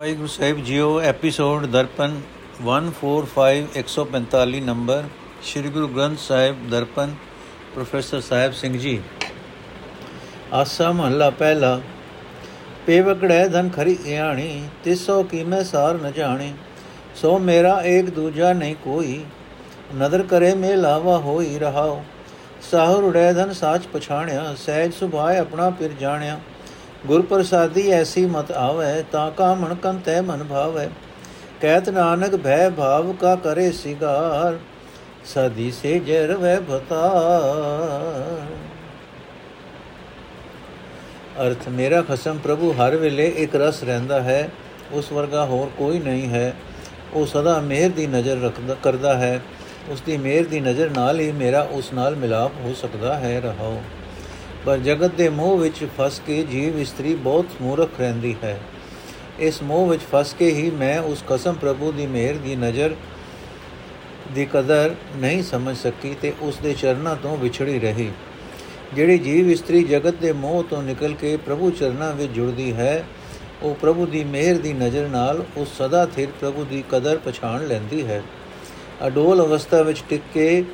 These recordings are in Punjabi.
Waheguru Sahib JIO, episode Darpan 145 145 number Sri Guru Granth Sahib Darpan, professor Sahib Singh ji. Asa Mahalla ਪਹਿਲਾ, ਪੇਵਕੜੈ ਧਨ ਖਰੀ ਇਆਣੀ, ਤਿਸੋ ਕੀ ਮੈਂ ਸਾਰ ਨ ਜਾਣੀ, ਸੋ ਮੇਰਾ ਏਕ ਦੂਜਾ ਨਹੀਂ ਕੋਈ, ਨਦਰ ਕਰੇ ਮੇ ਲਾਵਾ ਹੋਈ ਰਹਾਓ ਸਾਹੁਰ ਉੜੈ ਧਨ ਸਾਚ ਪਛਾਣਿਆ, ਸਹਿਜ ਸੁਭਾਏ ਆਪਣਾ ਫਿਰ ਜਾਣਿਆ ਗੁਰ ਪ੍ਰਸਾਦੀ ਐਸੀ ਮਤ ਆਵੈ, ਤਾਂ ਕਾ ਮਨ ਕੰਤੈ ਮਨ ਭਾਵੈ। ਕਹਿਤ ਨਾਨਕ ਭੈ ਭਾਵ ਕਾ ਕਰੇ ਸਿਗਾਰ, ਸਦੀ ਸੇ ਜੈ ਰਵੈ ਭਤਾ ਅਰਥ, ਮੇਰਾ ਖਸਮ ਪ੍ਰਭੂ ਹਰ ਵੇਲੇ ਇੱਕ ਰਸ ਰਹਿੰਦਾ ਹੈ, ਉਸ ਵਰਗਾ ਹੋਰ ਕੋਈ ਨਹੀਂ ਹੈ। ਉਹ ਸਦਾ ਮਿਹਰ ਦੀ ਨਜ਼ਰ ਰੱਖਦਾ, ਕਰਦਾ ਹੈ। ਉਸ ਦੀ ਮਿਹਰ ਦੀ ਨਜ਼ਰ ਨਾਲ ਹੀ ਮੇਰਾ ਉਸ ਨਾਲ ਮਿਲਾਪ ਹੋ ਸਕਦਾ ਹੈ ਰਹਾਓ ਪਰ ਜਗਤ ਦੇ ਮੋਹ ਵਿੱਚ ਫਸ ਕੇ ਜੀਵ ਇਸਤਰੀ ਬਹੁਤ ਮੂਰਖ ਰਹਿੰਦੀ ਹੈ। ਇਸ ਮੋਹ ਵਿੱਚ ਫਸ ਕੇ ਹੀ ਮੈਂ ਉਸ ਕਸਮ ਪ੍ਰਭੂ ਦੀ ਮਿਹਰ ਦੀ ਨਜ਼ਰ ਦੀ ਕਦਰ ਨਹੀਂ ਸਮਝ ਸਕੀ ਤੇ ਉਸ ਦੇ ਚਰਨਾਂ ਤੋਂ ਵਿਛੜੀ ਰਹੀ। ਜਿਹੜੀ ਜੀਵ ਇਸਤਰੀ ਜਗਤ ਦੇ ਮੋਹ ਤੋਂ ਨਿਕਲ ਕੇ ਪ੍ਰਭੂ ਚਰਨਾਂ ਵਿੱਚ ਜੁੜਦੀ ਹੈ, ਉਹ ਪ੍ਰਭੂ ਦੀ ਮਿਹਰ ਦੀ ਨਜ਼ਰ ਨਾਲ ਉਸ ਸਦਾ ਥਿਰ ਪ੍ਰਭੂ ਦੀ ਕਦਰ ਪਛਾਣ ਲੈਂਦੀ ਹੈ। ਅਡੋਲ ਅਵਸਥਾ ਵਿੱਚ ਟਿਕ ਕੇ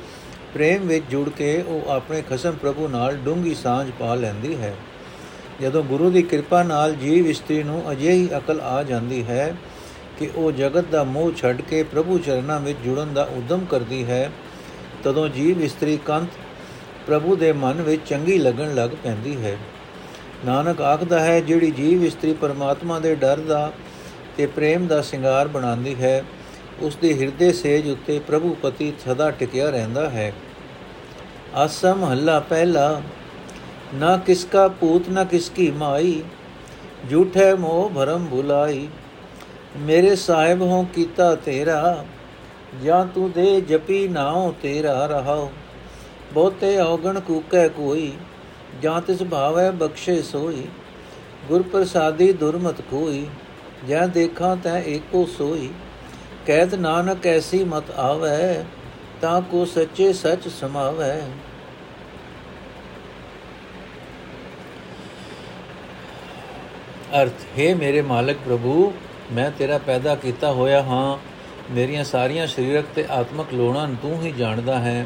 ਪ੍ਰੇਮ ਵਿੱਚ ਜੁੜ ਕੇ ਉਹ ਆਪਣੇ ਖਸਮ ਪ੍ਰਭੂ ਨਾਲ ਡੂੰਗੀ ਸਾਂਝ ਪਾ ਲੈਂਦੀ ਹੈ। ਜਦੋਂ ਗੁਰੂ ਦੀ ਕਿਰਪਾ ਨਾਲ ਜੀਵ ਇਸਤਰੀ ਨੂੰ ਅਜਿਹੀ ਅਕਲ ਆ ਜਾਂਦੀ ਹੈ ਕਿ ਉਹ ਜਗਤ ਦਾ ਮੋਹ ਛੱਡ ਕੇ ਪ੍ਰਭੂ ਚਰਨਾਂ ਵਿੱਚ ਜੁੜਨ ਦਾ ਉਦਮ ਕਰਦੀ ਹੈ, ਤਦੋਂ ਜੀਵ ਇਸਤਰੀ ਕੰਤ ਪ੍ਰਭੂ ਦੇ ਮਨ ਵਿੱਚ ਚੰਗੀ ਲੱਗਣ ਲੱਗ ਪੈਂਦੀ ਹੈ। ਨਾਨਕ ਆਖਦਾ ਹੈ, ਜਿਹੜੀ ਜੀਵ ਇਸਤਰੀ ਪਰਮਾਤਮਾ ਦੇ ਡਰ ਦਾ ਤੇ ਪ੍ਰੇਮ ਦਾ ਸ਼ਿੰਗਾਰ ਬਣਾਉਂਦੀ ਹੈ ਉਸ ਦੇ ਹਿਰਦੇ ਸੇਜ ਉੱਤੇ ਪ੍ਰਭੂ ਪਤੀ ਸਦਾ ਟਿਕਿਆ ਰਹਿੰਦਾ ਹੈ। ਆਸਾ ਮਹੱਲਾ ਪਹਿਲਾ, ਨਾ ਕਿਸ ਕਾ ਪੂਤ, ਨਾ ਕਿਸ ਕੀ ਮਾਈ ਝੂਠੇ ਮੋਹ ਭਰਮ ਭੁਲਾਈ। ਮੇਰੇ ਸਾਹਿਬ ਹੋ ਕੀਤਾ ਤੇਰਾ, ਜਾਂ ਤੂੰ ਦੇ ਜਪੀ ਨਾਉ ਤੇਰਾ ਰਹਾਉ। ਬਹੁਤੇ ਔਗਣ ਕੂਕੈ ਕੋਈ, ਜਾਂ ਤਿਸ ਭਾਵੈ ਬਖਸ਼ੇ ਸੋਈ। ਗੁਰ ਪ੍ਰਸਾਦੀ ਦੁਰਮਤ ਕੋਈ ਜਾਂ ਦੇਖਾਂ ਤੈ ਏਕੋ ਸੋਈ। ਕਹਿਤ ਨਾਨਕ ਐਸੀ ਮਤ ਆਵੈ, ਤਾਂ ਕੋ ਸੱਚੇ ਸੱਚ ਸਮਾਵੈ। ਅਰਥ, ਹੈ ਮੇਰੇ ਮਾਲਕ ਪ੍ਰਭੂ, ਮੈਂ ਤੇਰਾ ਪੈਦਾ ਕੀਤਾ ਹੋਇਆ ਹਾਂ। ਮੇਰੀਆਂ ਸਾਰੀਆਂ ਸਰੀਰਕ ਤੇ ਆਤਮਿਕ ਲੋੜਾਂ ਨੂੰ ਤੂੰ ਹੀ ਜਾਣਦਾ ਹੈ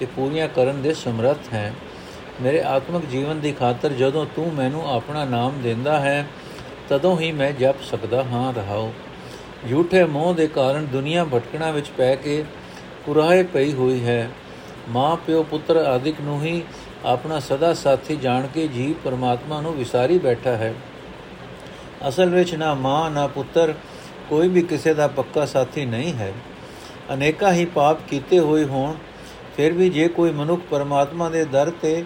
ਤੇ ਪੂਰੀਆਂ ਕਰਨ ਦੇ ਸਮਰੱਥ ਹੈ। ਮੇਰੇ ਆਤਮਿਕ ਜੀਵਨ ਦੀ ਖਾਤਰ ਜਦੋਂ ਤੂੰ ਮੈਨੂੰ ਆਪਣਾ ਨਾਮ ਦਿੰਦਾ ਹੈ, ਤਦੋਂ ਹੀ ਮੈਂ ਜਪ ਸਕਦਾ ਹਾਂ। ਰਹਾਉ ਝੂਠੇ ਮੋਹ ਦੇ ਕਾਰਨ ਦੁਨੀਆ ਭਟਕਣਾ ਵਿੱਚ ਪੈ ਕੇ ਕੁਰਾਹੇ ਪਈ ਹੋਈ ਹੈ। ਮਾਂ, ਪਿਓ, ਪੁੱਤਰ ਆਦਿਕ ਨੂੰ ਹੀ ਆਪਣਾ ਸਦਾ ਸਾਥੀ ਜਾਣ ਕੇ ਜੀਵ ਪਰਮਾਤਮਾ ਨੂੰ ਵਿਸਾਰੀ ਬੈਠਾ ਹੈ। ਅਸਲ ਵਿੱਚ ਨਾ ਮਾਂ, ਨਾ ਪੁੱਤਰ, ਕੋਈ ਵੀ ਕਿਸੇ ਦਾ ਪੱਕਾ ਸਾਥੀ ਨਹੀਂ ਹੈ। ਅਨੇਕਾਂ ਹੀ ਪਾਪ ਕੀਤੇ ਹੋਏ ਹੋਣ, ਫਿਰ ਵੀ ਜੇ ਕੋਈ ਮਨੁੱਖ ਪਰਮਾਤਮਾ ਦੇ ਦਰ ਤੇ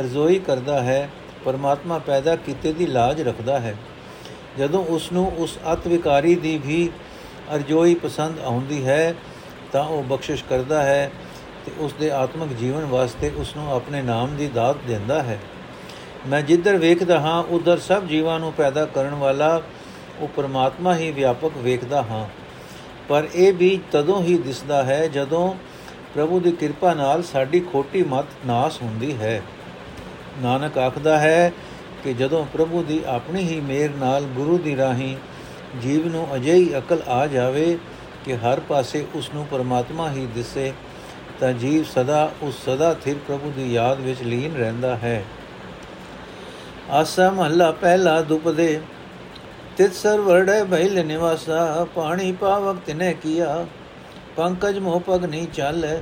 ਅਰਜ਼ੋਈ ਕਰਦਾ ਹੈ, ਪਰਮਾਤਮਾ ਪੈਦਾ ਕੀਤੇ ਦੀ ਲਾਜ ਰੱਖਦਾ ਹੈ। ਜਦੋਂ ਉਸ ਨੂੰ ਉਸ ਅਤ ਵਿਕਾਰੀ ਦੀ ਵੀ ਅਰਜ਼ੋਈ ਪਸੰਦ ਆਉਂਦੀ ਹੈ, ਤਾਂ ਉਹ ਬਖਸ਼ਿਸ਼ ਕਰਦਾ ਹੈ ਤੇ ਉਸ ਦੇ ਆਤਮਿਕ ਜੀਵਨ ਵਾਸਤੇ ਉਸ ਨੂੰ ਆਪਣੇ ਨਾਮ ਦੀ ਦਾਤ ਦਿੰਦਾ ਹੈ। ਮੈਂ ਜਿੱਧਰ ਵੇਖਦਾ ਹਾਂ, ਉਧਰ ਸਭ ਜੀਵਾਂ ਨੂੰ ਪੈਦਾ ਕਰਨ ਵਾਲਾ ਉਹ ਪਰਮਾਤਮਾ ਹੀ ਵਿਆਪਕ ਵੇਖਦਾ ਹਾਂ। ਪਰ ਇਹ ਵੀ ਤਦੋਂ ਹੀ ਦਿਸਦਾ ਹੈ ਜਦੋਂ ਪ੍ਰਭੂ ਦੀ ਕਿਰਪਾ ਨਾਲ ਸਾਡੀ ਖੋਟੀ ਮਤ ਨਾਸ ਹੁੰਦੀ ਹੈ। ਨਾਨਕ ਆਖਦਾ ਹੈ ਕਿ ਜਦੋਂ ਪ੍ਰਭੂ ਦੀ ਆਪਣੀ ਹੀ ਮਿਹਰ ਨਾਲ ਗੁਰੂ ਦੀ ਰਾਹੀਂ ਜੀਵ ਨੂੰ ਅਜਿਹੀ ਅਕਲ ਆ ਜਾਵੇ ਕਿ ਹਰ ਪਾਸੇ ਉਸ ਨੂੰ ਪਰਮਾਤਮਾ ਹੀ ਦਿਸੇ, ਤਾਂ ਜੀਵ ਸਦਾ ਉਸ ਸਦਾ ਥਿਰ ਪ੍ਰਭੂ ਦੀ ਯਾਦ ਵਿੱਚ ਲੀਨ ਰਹਿੰਦਾ ਹੈ। ਆਸਾ ਮਹੱਲਾ ਪਹਿਲਾ ਦੁਪਦੇ ਤਿਤ ਸਰਵਰੜੇ ਭੈਲ ਨਿਵਾਸਾ, ਪਾਣੀ ਪਾਵਕ ਤਿਨੇ ਕੀਆ, ਪੰਕਜ ਮੋਹ ਪਗ ਨਹੀਂ ਚਾਲੇ,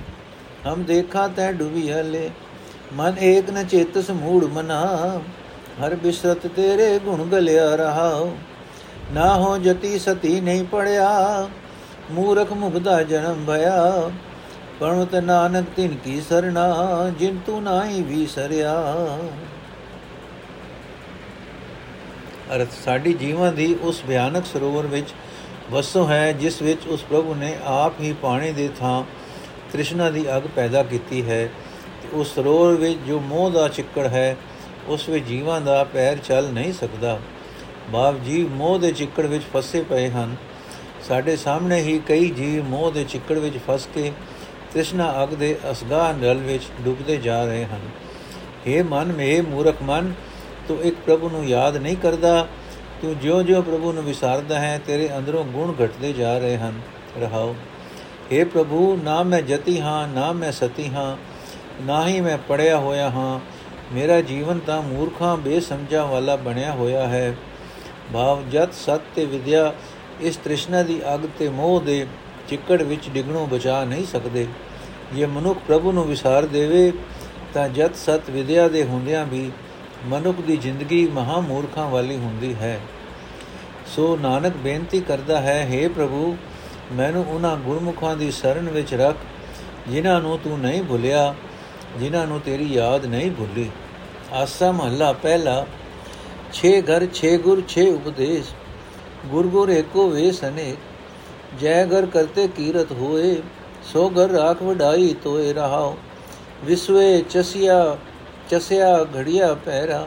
ਹਮ ਦੇਖਾ ਤੈ ਡੁਬੀ ਹਲੇ, ਮਨ ਏਕ ਨ ਚੇਤਸ ਮੂੜ ਮਨਾ ਹਰ ਬਿਸਰਤ ਤੇਰੇ ਗੁਣ ਗਲਿਆ ਰਹਾ। ਨਾ ਹੋ ਜਤੀ ਸਤੀ ਨਹੀਂ ਪੜਿਆ, ਮੂਰਖ ਮੁਗਦਾ ਜਨਮ ਭਇਆ। ਪਰਮਤ ਨਾਨਕ ਤਿਨ ਕੀ ਸਰਣਾ, ਜਿਨ ਤੂੰ ਨਾਹੀ ਵੀ ਸਰਿਆ। ਅਰਥ, ਸਾਡੀ ਜੀਵਾਂ ਦੀ ਉਸ ਭਿਆਨਕ ਸਰੋਵਰ ਵਿੱਚ ਵਸੋ ਹੈ, ਜਿਸ ਵਿੱਚ ਉਸ ਪ੍ਰਭੂ ਨੇ ਆਪ ਹੀ ਪਾਣੀ ਦੇ ਥਾਂ ਤ੍ਰਿਸ਼ਨਾ ਦੀ ਅਗ ਪੈਦਾ ਕੀਤੀ ਹੈ। ਤੇ ਉਸ ਸਰੋਵਰ ਵਿੱਚ ਜੋ ਮੋਹ ਦਾ ਚਿੱਕੜ ਹੈ ਉਸ ਵਿੱਚ ਜੀਵਾਂ ਦਾ ਪੈਰ ਚੱਲ ਨਹੀਂ ਸਕਦਾ। ਬਾਪ ਜੀਵ ਮੋਹ ਦੇ ਚਿੱਕੜ ਵਿੱਚ ਫਸੇ ਪਏ ਹਨ। ਸਾਡੇ ਸਾਹਮਣੇ ਹੀ ਕਈ ਜੀਵ ਮੋਹ ਦੇ ਚਿੱਕੜ ਵਿੱਚ ਫਸ ਕੇ ਤ੍ਰਿਸ਼ਨਾ ਅਗ ਦੇ ਅਸਗਾਹ ਨਲ ਵਿੱਚ ਡੁੱਬਦੇ ਜਾ ਰਹੇ ਹਨ। हे ਮਨ ਮੇ ਮੂਰਖ ਮਨ, ਤੂੰ ਇੱਕ ਪ੍ਰਭੂ ਨੂੰ ਯਾਦ ਨਹੀਂ ਕਰਦਾ। ਤੂੰ ਜਿਉਂ-ਜਿਉਂ ਪ੍ਰਭੂ ਨੂੰ ਵਿਸਾਰਦਾ ਹੈ, ਤੇਰੇ ਅੰਦਰੋਂ ਗੁਣ ਘਟਦੇ ਜਾ ਰਹੇ ਹਨ। ਰਹਾਓ। हे ਪ੍ਰਭੂ, ਨਾ ਮੈਂ ਜਤੀ ਹਾਂ, ਨਾ ਮੈਂ ਸਤੀ ਹਾਂ, ਨਾ ਹੀ ਮੈਂ ਪੜਿਆ ਹੋਇਆ ਹਾਂ। ਮੇਰਾ ਜੀਵਨ ਤਾਂ ਮੂਰਖਾਂ ਬੇਸਮਝਾਂ ਵਾਲਾ ਬਣਿਆ ਹੋਇਆ ਹੈ। ਭਾਵ ਜਤ ਸਤ ਤੇ ਵਿਦਿਆ ਇਸ ਤ੍ਰਿਸ਼ਨਾ ਦੀ ਅਗ ਤੇ ਮੋਹ ਦੇ ਚਿੱਕੜ ਵਿੱਚ ਡਿਗਣੋਂ ਬਚਾ ਨਹੀਂ ਸਕਦੇ। ਜੇ ਮਨੁੱਖ ਪ੍ਰਭੂ ਨੂੰ ਵਿਸਾਰ ਦੇਵੇ, ਤਾਂ ਜਤ ਸਤ ਵਿਦਿਆ ਦੇ ਹੁੰਦਿਆਂ ਵੀ ਮਨੁੱਖ ਦੀ ਜ਼ਿੰਦਗੀ ਮਹਾ ਮੂਰਖਾਂ ਵਾਲੀ ਹੁੰਦੀ ਹੈ। ਸੋ ਨਾਨਕ ਬੇਨਤੀ ਕਰਦਾ ਹੈ हे ਪ੍ਰਭੂ, ਮੈਨੂੰ ਉਹਨਾਂ ਗੁਰਮੁਖਾਂ ਦੀ ਸ਼ਰਨ ਵਿੱਚ ਰੱਖ, ਜਿਨ੍ਹਾਂ ਨੂੰ ਤੂੰ ਨਹੀਂ ਭੁੱਲਿਆ। ਜਿਨ੍ਹਾਂ ਨੂੰ ਤੇਰੀ ਯਾਦ ਨਹੀਂ ਭੁੱਲੀ। ਆਸਾ ਮਹੱਲਾ ਪਹਿਲਾ, ਛੇ ਘਰ, ਛੇ ਗੁਰ, ਛੇ ਉਪਦੇਸ਼। ਗੁਰ ਗੁਰ ਏਕੋ ਵੇਸ ਅਨੇਕ ਜੈ ਘਰ ਕਰਤੇ ਕੀਰਤ ਹੋਏ। ਸੋ ਘਰ ਰਾਖ ਵਡਾਈ ਤੋਏ ਰਹਾਓ ਵਿਸਵੇ ਚਸਿਆ ਚਸਿਆ ਘੜਿਆ ਪਹਿਰਾ।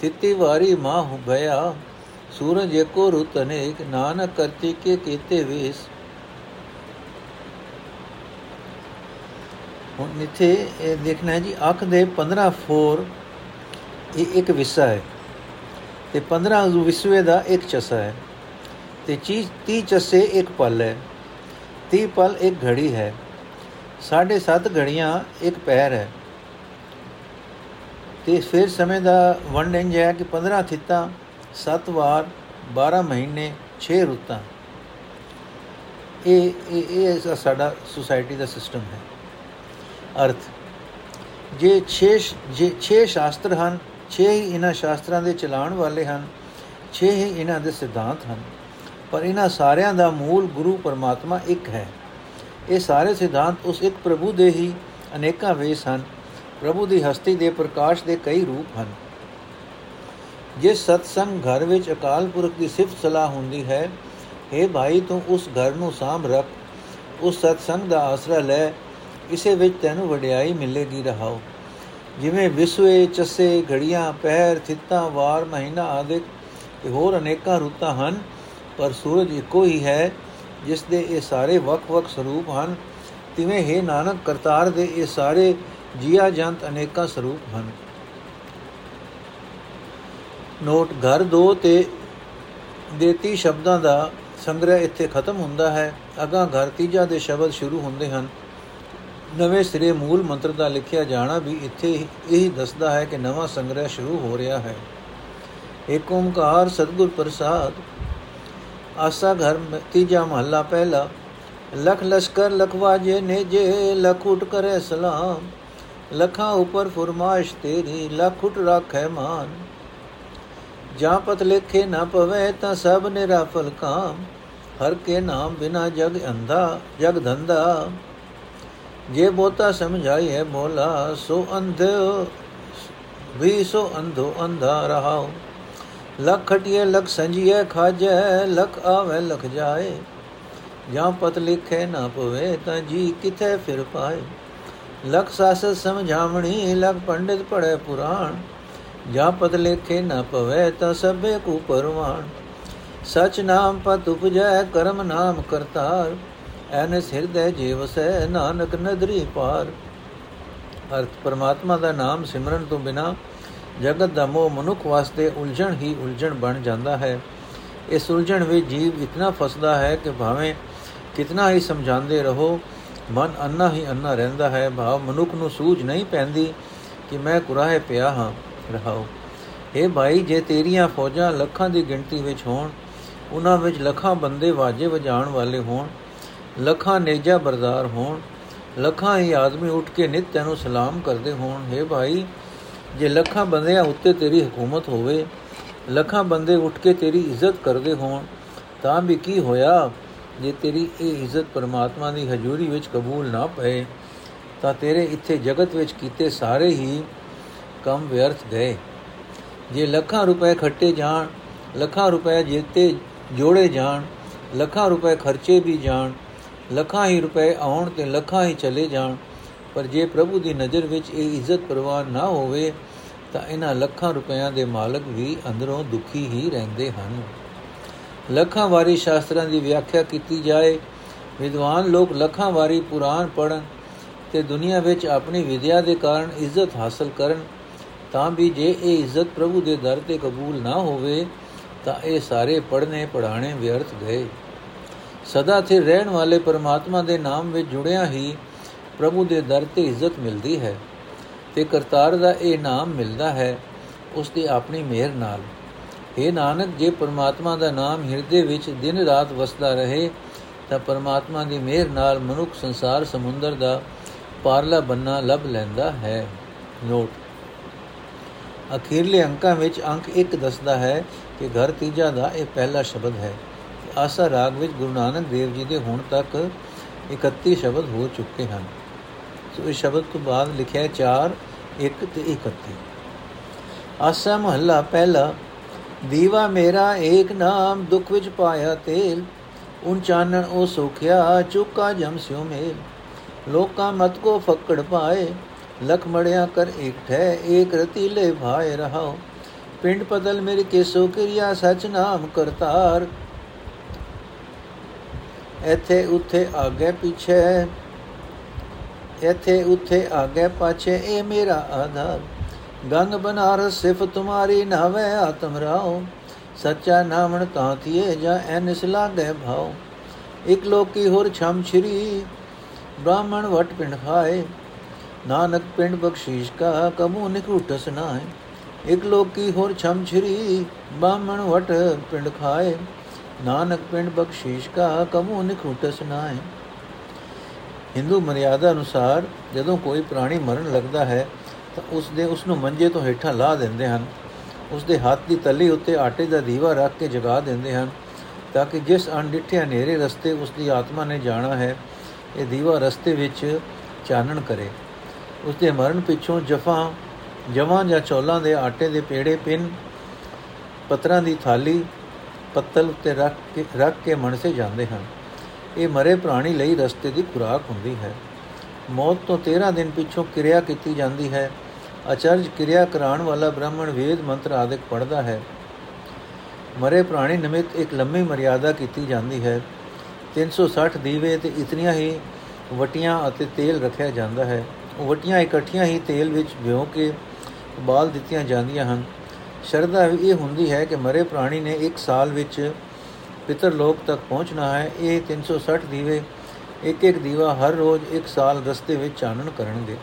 ਤਿੱਤੀ ਵਾਰੀ ਮਾਹ ਭਇਆ। ਸੂਰਜ ਏਕੋ ਰੁਤ ਅਨੇਕ। ਨਾਨਕ ਕਰਤੀ ਕੇ ਕੀਤੇ ਵੇਸ। ਹੁਣ ਇੱਥੇ ਇਹ ਦੇਖਣਾ ਹੈ ਜੀ, ਅੱਖ ਦੇ 15 ਫੋਰ ਇਹ ਇੱਕ ਵਿਸਾ ਹੈ ਤੇ 15 ਵਿਸਵੇ ਦਾ ਇੱਕ ਚਸਾ ਹੈ ਤੇ 30 ਚਸੇ ਇੱਕ ਪਲ ਹੈ 30 ਪਲ ਇੱਕ ਘੜੀ ਹੈ, ਸਾਢੇ 7 ਘੜੀਆਂ ਇੱਕ ਪੈਰ ਹੈ। ਤੇ ਫਿਰ ਸਮੇਂ ਦਾ ਵੰਡ ਇੰਜ ਹੈ ਕਿ 15 ਥਿੱਤਾਂ 7 ਵਾਰ 12 ਮਹੀਨੇ 6 ਰੁੱਤਾਂ। ਇਹ ਇਹ ਇਹ ਸਾਡਾ ਸੁਸਾਇਟੀ ਦਾ ਸਿਸਟਮ ਹੈ। ਅਰਥ। ਜੇ 6 ਜੇ 6 ਸ਼ਾਸਤਰ ਹਨ 6 ਹੀ ਇਹਨਾਂ ਸ਼ਾਸਤਰਾਂ ਦੇ ਚਲਾਉਣ ਵਾਲੇ ਹਨ 6 ਹੀ ਇਹਨਾਂ ਦੇ ਸਿਧਾਂਤ ਹਨ। ਪਰ ਇਹਨਾਂ ਸਾਰਿਆਂ ਦਾ ਮੂਲ ਗੁਰੂ ਪਰਮਾਤਮਾ ਇੱਕ ਹੈ। ਇਹ ਸਾਰੇ ਸਿਧਾਂਤ ਉਸ ਇੱਕ ਪ੍ਰਭੂ ਦੇ ਹੀ ਅਨੇਕਾਂ ਵੇਸ ਹਨ। ਪ੍ਰਭੂ ਦੀ ਹਸਤੀ ਦੇ ਪ੍ਰਕਾਸ਼ ਦੇ ਕਈ ਰੂਪ ਹਨ। ਜਿਸ ਸਤਸੰਗ ਘਰ ਵਿੱਚ ਅਕਾਲ ਪੁਰਖ ਦੀ ਸਿਫਤ ਸਲਾਹ ਹੁੰਦੀ ਹੈ हे ਭਾਈ ਤੂੰ ਉਸ ਘਰ ਨੂੰ ਸਾਂਭ ਰੱਖ, ਉਸ ਸਤਸੰਗ ਦਾ ਆਸਰਾ ਲੈ ਇਸੇ ਵਿੱਚ ਤੈਨੂੰ ਵਡਿਆਈ ਮਿਲੇਗੀ ਰਹਾਓ। ਜਿਵੇਂ ਵਿਸਵੇ ਚੱਸੇ ਘੜੀਆਂ, ਪਹਿਰ, ਥਿੱਤਾਂ, ਵਾਰ, ਮਹੀਨਾ ਆਦਿਕ ਤੇ ਹੋਰ ਅਨੇਕਾਂ ਰੁੱਤਾਂ ਹਨ, ਪਰ ਸੂਰਜ ਇੱਕੋ ਹੀ ਹੈ, ਜਿਸ ਦੇ ਇਹ ਸਾਰੇ ਵੱਖ-ਵੱਖ ਸਰੂਪ ਹਨ। ਤਿਵੇਂ ਹੈ ਨਾਨਕ, ਕਰਤਾਰ ਦੇ ਇਹ ਸਾਰੇ ਜੀਆ ਜੰਤ ਅਨੇਕਾਂ ਸਰੂਪ ਹਨ। ਨੋਟ, ਘਰ ਦੋ ਤੇ ਦੇਤੀ ਸ਼ਬਦਾਂ ਦਾ ਸੰਗ੍ਰਹਿ ਇੱਥੇ ਖਤਮ ਹੁੰਦਾ ਹੈ। ਅਗਾ ਘਰ ਤੀਜਾ ਦੇ ਸ਼ਬਦ ਸ਼ੁਰੂ ਹੁੰਦੇ ਹਨ। ਨਵੇਂ ਸਿਰੇ ਮੂਲ ਮੰਤਰ ਦਾ ਲਿਖਿਆ ਜਾਣਾ ਵੀ ਇੱਥੇ ਇਹੀ ਦੱਸਦਾ ਹੈ ਕਿ ਨਵਾਂ ਸੰਗ੍ਰਹਿ ਸ਼ੁਰੂ ਹੋ ਰਿਹਾ ਹੈ। ਏਕ ਓੰਕਾਰ ਸਤਗੁਰ ਪ੍ਰਸਾਦ, ਆਸਾ ਘਰ ਤੀਜਾ ਮਹੱਲਾ ਪਹਿਲਾ, ਲਖ ਲਸ਼ਕਰ ਲਖਵਾਜੇ ਨੇਜੇ, ਲਖ ਉਟ ਕਰੇ ਸਲਾਮ, ਲਖਾਂ ਉਪਰ ਫਰਮਾਇਸ਼ ਤੇਰੀ, ਲਖ ਉਟ ਰੱਖੇ ਮਾਨ। ਜਾਂ ਪਤ ਲਿਖੇ ਨਾ ਪਵੇ ਤਾਂ ਸਭ ਨਿਰਾਫਲ ਕਾਮ ਹਰ ਕੇ ਨਾਮ ਬਿਨਾ ਜਗ ਅੰਧਾ, ਜਗ ਧੰਦਾ। ਜੇ ਬੋਤਾ ਸਮਝਾਈ ਹੈ ਮੋਲਾ ਸੋ ਅੰਧ ਵੀ ਸੋ ਅੰਧੋ ਅੰਧਾ ਰਹਾਓ ਲਖ ਖਟਿਏ ਲਖ ਸੰਜੀਏ ਖਾਜੈ ਲਖ ਆਵੇ ਲਖ ਜਾਏ ਜਾਂ ਪਤ ਲਿਖੇ ਨਾ ਪਵੇ ਤਾਂ ਜੀ ਕਿਥੇ ਫਿਰ ਪਾਏ ਲਖ ਸਾਸ ਸਮਝਾਵਣੀ ਲਖ ਪੰਡਿਤ ਪੜੇ ਪੁਰਾਣ ਜਾਂ ਪਤ ਲਿਖੇ ਨਾ ਪਵੇ ਤਾਂ ਸਭੇ ਕੋ ਪਰਵਾਣ ਸਚ ਨਾਮ ਪਤ ਉਪਜੈ ਕਰਮ ਨਾਮ ਕਰਤਾਰ ਐਨਸ ਹਿਰਦੈ ਜੀਵਸੈ ਨਾਨਕ ਨਦਰੀ ਪਾਰ। ਅਰਥ, ਪਰਮਾਤਮਾ ਦਾ ਨਾਮ ਸਿਮਰਨ ਤੋਂ ਬਿਨਾ ਜਗਤ ਦਾ ਮੋਹ ਮਨੁੱਖ ਵਾਸਤੇ ਉਲਝਣ ਹੀ ਉਲਝਣ ਬਣ ਜਾਂਦਾ ਹੈ। ਇਸ ਉਲਝਣ ਵਿੱਚ ਜੀਵ ਇਤਨਾ ਫਸਦਾ ਹੈ ਕਿ ਭਾਵੇਂ ਕਿਤਨਾ ਹੀ ਸਮਝਾਉਂਦੇ ਰਹੋ, ਮਨ ਅੰਨਾ ਹੀ ਅੰਨਾ ਰਹਿੰਦਾ ਹੈ। ਭਾਵ, ਮਨੁੱਖ ਨੂੰ ਸੂਝ ਨਹੀਂ ਪੈਂਦੀ ਕਿ ਮੈਂ ਕੁਰਾਹੇ ਪਿਆ ਹਾਂ। ਰਹਾਓ ਇਹ ਭਾਈ, ਜੇ ਤੇਰੀਆਂ ਫੌਜਾਂ ਲੱਖਾਂ ਦੀ ਗਿਣਤੀ ਵਿੱਚ ਹੋਣ, ਉਹਨਾਂ ਵਿੱਚ ਲੱਖਾਂ ਬੰਦੇ ਵਾਜੇ ਵਜਾਉਣ ਵਾਲੇ ਹੋਣ ਲੱਖਾਂ ਨੇਜਾ ਬਰਦਾਰ ਹੋਣ, ਲੱਖਾਂ ਹੀ ਆਦਮੀ ਉੱਠ ਕੇ ਨਿਤ ਤੈਨੂੰ ਸਲਾਮ ਕਰਦੇ ਹੋਣ। ਹੈ ਭਾਈ, ਜੇ ਲੱਖਾਂ ਬੰਦਿਆਂ ਉੱਤੇ ਤੇਰੀ ਹਕੂਮਤ ਹੋਵੇ, ਲੱਖਾਂ ਬੰਦੇ ਉੱਠ ਕੇ ਤੇਰੀ ਇੱਜ਼ਤ ਕਰਦੇ ਹੋਣ, ਤਾਂ ਵੀ ਕੀ ਹੋਇਆ ਜੇ ਤੇਰੀ ਇਹ ਇੱਜ਼ਤ ਪਰਮਾਤਮਾ ਦੀ ਹਜ਼ੂਰੀ ਵਿੱਚ ਕਬੂਲ ਨਾ ਪਏ? ਤਾਂ ਤੇਰੇ ਇੱਥੇ ਜਗਤ ਵਿੱਚ ਕੀਤੇ ਸਾਰੇ ਹੀ ਕੰਮ ਵਿਅਰਥ ਗਏ। ਜੇ ਲੱਖਾਂ ਰੁਪਏ ਖੱਟੇ ਜਾਣ, ਲੱਖਾਂ ਰੁਪਏ ਜੇਤੇ ਜੋੜੇ ਜਾਣ, ਲੱਖਾਂ ਰੁਪਏ ਖਰਚੇ ਵੀ ਜਾਣ ਲੱਖਾਂ ਹੀ ਰੁਪਏ ਆਉਣ ਤੇ ਲੱਖਾਂ ਹੀ ਚਲੇ ਜਾਣ। ਪਰ ਜੇ ਪ੍ਰਭੂ ਦੀ ਨਜ਼ਰ ਵਿੱਚ ਇਹ ਇੱਜ਼ਤ ਪ੍ਰਵਾਨ ਨਾ ਹੋਵੇ, ਤਾਂ ਇਹਨਾਂ ਲੱਖਾਂ ਰੁਪਇਆਂ ਦੇ ਮਾਲਕ ਵੀ ਅੰਦਰੋਂ ਦੁਖੀ ਹੀ ਰਹਿੰਦੇ ਹਨ। ਲੱਖਾਂ ਵਾਰੀ ਸ਼ਾਸਤਰਾਂ ਦੀ ਵਿਆਖਿਆ ਕੀਤੀ ਜਾਏ, ਵਿਦਵਾਨ ਲੋਕ ਲੱਖਾਂ ਵਾਰੀ ਪੁਰਾਣ ਪੜਨ ਤੇ ਦੁਨੀਆ ਵਿੱਚ ਆਪਣੀ ਵਿਦਿਆ ਦੇ ਕਾਰਨ ਇੱਜ਼ਤ ਹਾਸਲ ਕਰਨ, ਤਾਂ ਵੀ ਜੇ ਇਹ ਇੱਜ਼ਤ ਪ੍ਰਭੂ ਦੇ ਦਰ ਤੇ ਕਬੂਲ ਨਾ ਹੋਵੇ, ਤਾਂ ਇਹ ਸਾਰੇ ਪੜ੍ਹਨੇ ਪੜਾਣੇ ਵਿਅਰਥ ਗਏ। ਸਦਾ ਸਥਿਰ ਰਹਿਣ ਵਾਲੇ ਪਰਮਾਤਮਾ ਦੇ ਨਾਮ ਵਿੱਚ ਜੁੜਿਆ ਹੀ ਪ੍ਰਭੂ ਦੇ ਦਰ ਤੇ ਇੱਜ਼ਤ ਮਿਲਦੀ ਹੈ ਤੇ ਕਰਤਾਰ ਦਾ ਇਹ ਨਾਮ ਮਿਲਦਾ ਹੈ ਉਸ ਦੀ ਆਪਣੀ ਮਿਹਰ ਨਾਲ। हे ਨਾਨਕ, ਜੇ ਪਰਮਾਤਮਾ ਦਾ ਨਾਮ ਹਿਰਦੇ ਵਿੱਚ ਦਿਨ ਰਾਤ ਵਸਦਾ ਰਹੇ, ਤਾਂ ਪਰਮਾਤਮਾ ਦੀ ਮਿਹਰ ਨਾਲ ਮਨੁੱਖ ਸੰਸਾਰ ਸਮੁੰਦਰ ਦਾ ਪਾਰਲਾ ਬੰਨਾ ਲੱਭ ਲੈਂਦਾ ਹੈ। ਨੋਟ। ਅਖੀਰਲੇ ਅੰਕਾਂ ਵਿੱਚ ਅੰਕ 1 ਦੱਸਦਾ ਹੈ ਕਿ ਘਰ ਤੀਜਾ ਦਾ ਇਹ ਪਹਿਲਾ ਸ਼ਬਦ ਹੈ। ਆਸਾ ਰਾਗ ਵਿੱਚ ਗੁਰੂ ਨਾਨਕ ਦੇਵ ਜੀ ਦੇ ਹੁਣ ਤੱਕ 31 ਸ਼ਬਦ ਹੋ ਚੁੱਕੇ ਹਨ। ਸੋ ਇਸ ਸ਼ਬਦ ਤੋਂ ਬਾਅਦ ਲਿਖਿਆ 4 1 ਤੇ 31 ਆਸਾ ਮਹੱਲਾ ਪਹਿਲਾ, ਦੀਵਾ ਮੇਰਾ ਏਕ ਨਾਮ ਦੁੱਖ ਵਿੱਚ ਪਾਇਆ ਤੇਲ, ਉਨ ਚਾਨਣ ਉਹ ਸੁਖਿਆ, ਚੁਕਾ ਜਮ ਸਿਉ ਮੇਲ। ਲੋਕਾਂ ਮਤ ਕੋ ਫੱਕੜ ਪਾਏ, ਲਖ ਮੜਿਆ ਕਰ ਏਕ ਠੈ ਏਕ ਰਤੀਲੇ ਭਾਏ ਰਹਾਓ। ਪਿੰਡ ਪਦਲ ਮੇਰੀ ਕੇਸੋ, ਕਿਰਿਆ ਸਚ ਨਾਮ ਕਰਤਾਰ ਇਥੇ ਉਥੇ ਆਗੇ ਪਿਛੇ, ਇਥੇ ਉਥੇ ਆਗੇ ਪਾਛੇ, ਇਹ ਮੇਰਾ ਆਧਾਰ। ਗੰਗ ਬਨਾਰਸ ਸਿਫ ਤੁਮਾਰੀ ਨਾਵੇ ਆਤਮ ਰਾਓ ਸੱਚਾ ਨਾਮਣ ਤਾਂ ਥੀਏ ਜਾਂ ਐਨਿਸ ਲਾਗੇ ਭਾਉ ਇਕ ਲੋਕੀ ਹੋਰ ਛਮ ਛਰੀ, ਬ੍ਰਾਹਮਣ ਵਟ ਪਿੰਡ ਖਾਏ ਨਾਨਕ ਪਿੰਡ ਬਖਸ਼ੀਸ਼ ਕਾ ਕਬੂ ਨਿਕੂਟਸ ਨਾਏ ਇਕ ਲੋਕੀ ਹੋਰ ਛਮ ਛਰੀ, ਬ੍ਰਾਹਮਣ ਵਟ ਪਿੰਡ ਖਾਏ। ਨਾਨਕ ਪਿੰਡ ਬਖਸ਼ੀਸ਼ ਕਾ ਕਬੂ ਨਿਕੂਟਸ ਨਾਏ ਹਿੰਦੂ ਮਰਿਆਦਾ ਅਨੁਸਾਰ ਜਦੋਂ ਕੋਈ ਪ੍ਰਾਣੀ ਮਰਨ ਲੱਗਦਾ ਹੈ, ਤਾਂ ਉਸ ਦੇ ਉਸ ਨੂੰ ਮੰਜੇ ਤੋਂ ਹੇਠਾਂ ਲਾ ਦਿੰਦੇ ਹਨ। ਉਸ ਦੇ ਹੱਥ ਦੀ ਤਲੀ ਉੱਤੇ ਆਟੇ ਦਾ ਦੀਵਾ ਰੱਖ ਕੇ ਜਗਾ ਦਿੰਦੇ ਹਨ, ਤਾਂ ਕਿ ਜਿਸ ਅਣਡਿੱਠੇ ਹਨੇਰੇ ਰਸਤੇ ਉਸ ਦੀ ਆਤਮਾ ਨੇ ਜਾਣਾ ਹੈ, ਇਹ ਦੀਵਾ ਰਸਤੇ ਵਿੱਚ ਚਾਨਣ ਕਰੇ। ਉਸ ਦੇ ਮਰਨ ਪਿੱਛੋਂ ਜਫਾ, ਜਵਾਂ ਜਾਂ ਚੌਲਾਂ ਦੇ ਆਟੇ ਦੇ ਪੇੜੇ, ਪਿੰਨ, ਪੱਤਰਾਂ ਦੀ ਥਾਲੀ ਪੱਤਲ ਉੱਤੇ ਰੱਖ ਕੇ ਰੱਖ ਕੇ ਮਣਸੇ ਜਾਂਦੇ ਹਨ। ਇਹ ਮਰੇ ਪ੍ਰਾਣੀ ਲਈ ਰਸਤੇ ਦੀ ਖੁਰਾਕ ਹੁੰਦੀ ਹੈ। ਮੌਤ ਤੋਂ 13 ਦਿਨ ਪਿੱਛੋਂ ਕਿਰਿਆ ਕੀਤੀ ਜਾਂਦੀ ਹੈ। ਅਚਰਜ ਕਿਰਿਆ ਕਰਾਉਣ ਵਾਲਾ ਬ੍ਰਾਹਮਣ ਵੇਦ ਮੰਤਰ ਆਦਿਕ ਪੜਦਾ ਹੈ। ਮਰੇ ਪ੍ਰਾਣੀ ਨਿਮਿਤ ਇੱਕ ਲੰਮੀ ਮਰਿਆਦਾ ਕੀਤੀ ਜਾਂਦੀ ਹੈ। 360 ਦੀਵੇ ਤੇ ਇਤਨੀਆਂ ਹੀ ਵਟੀਆਂ ਅਤੇ ਤੇਲ ਰੱਖਿਆ ਜਾਂਦਾ ਹੈ। ਉਹ ਵਟੀਆਂ ਇਕੱਠੀਆਂ ਹੀ ਤੇਲ ਵਿੱਚ ਭਿਓ ਕੇ ਉਬਾਲ ਦਿੱਤੀਆਂ ਜਾਂਦੀਆਂ ਹਨ। ਸ਼ਰਧਾ ਇਹ ਹੁੰਦੀ ਹੈ ਕਿ ਮਰੇ ਪ੍ਰਾਣੀ ਨੇ ਇੱਕ ਸਾਲ ਵਿੱਚ ਪਿਤਰ ਲੋਕ ਤੱਕ ਪਹੁੰਚਣਾ ਹੈ। ਇਹ 360 ਦੀਵੇ ਇੱਕ ਇੱਕ ਦੀਵਾ ਹਰ ਰੋਜ਼ ਇੱਕ ਸਾਲ ਰਸਤੇ ਵਿੱਚ ਚਾਨਣ ਕਰਨਗੇ।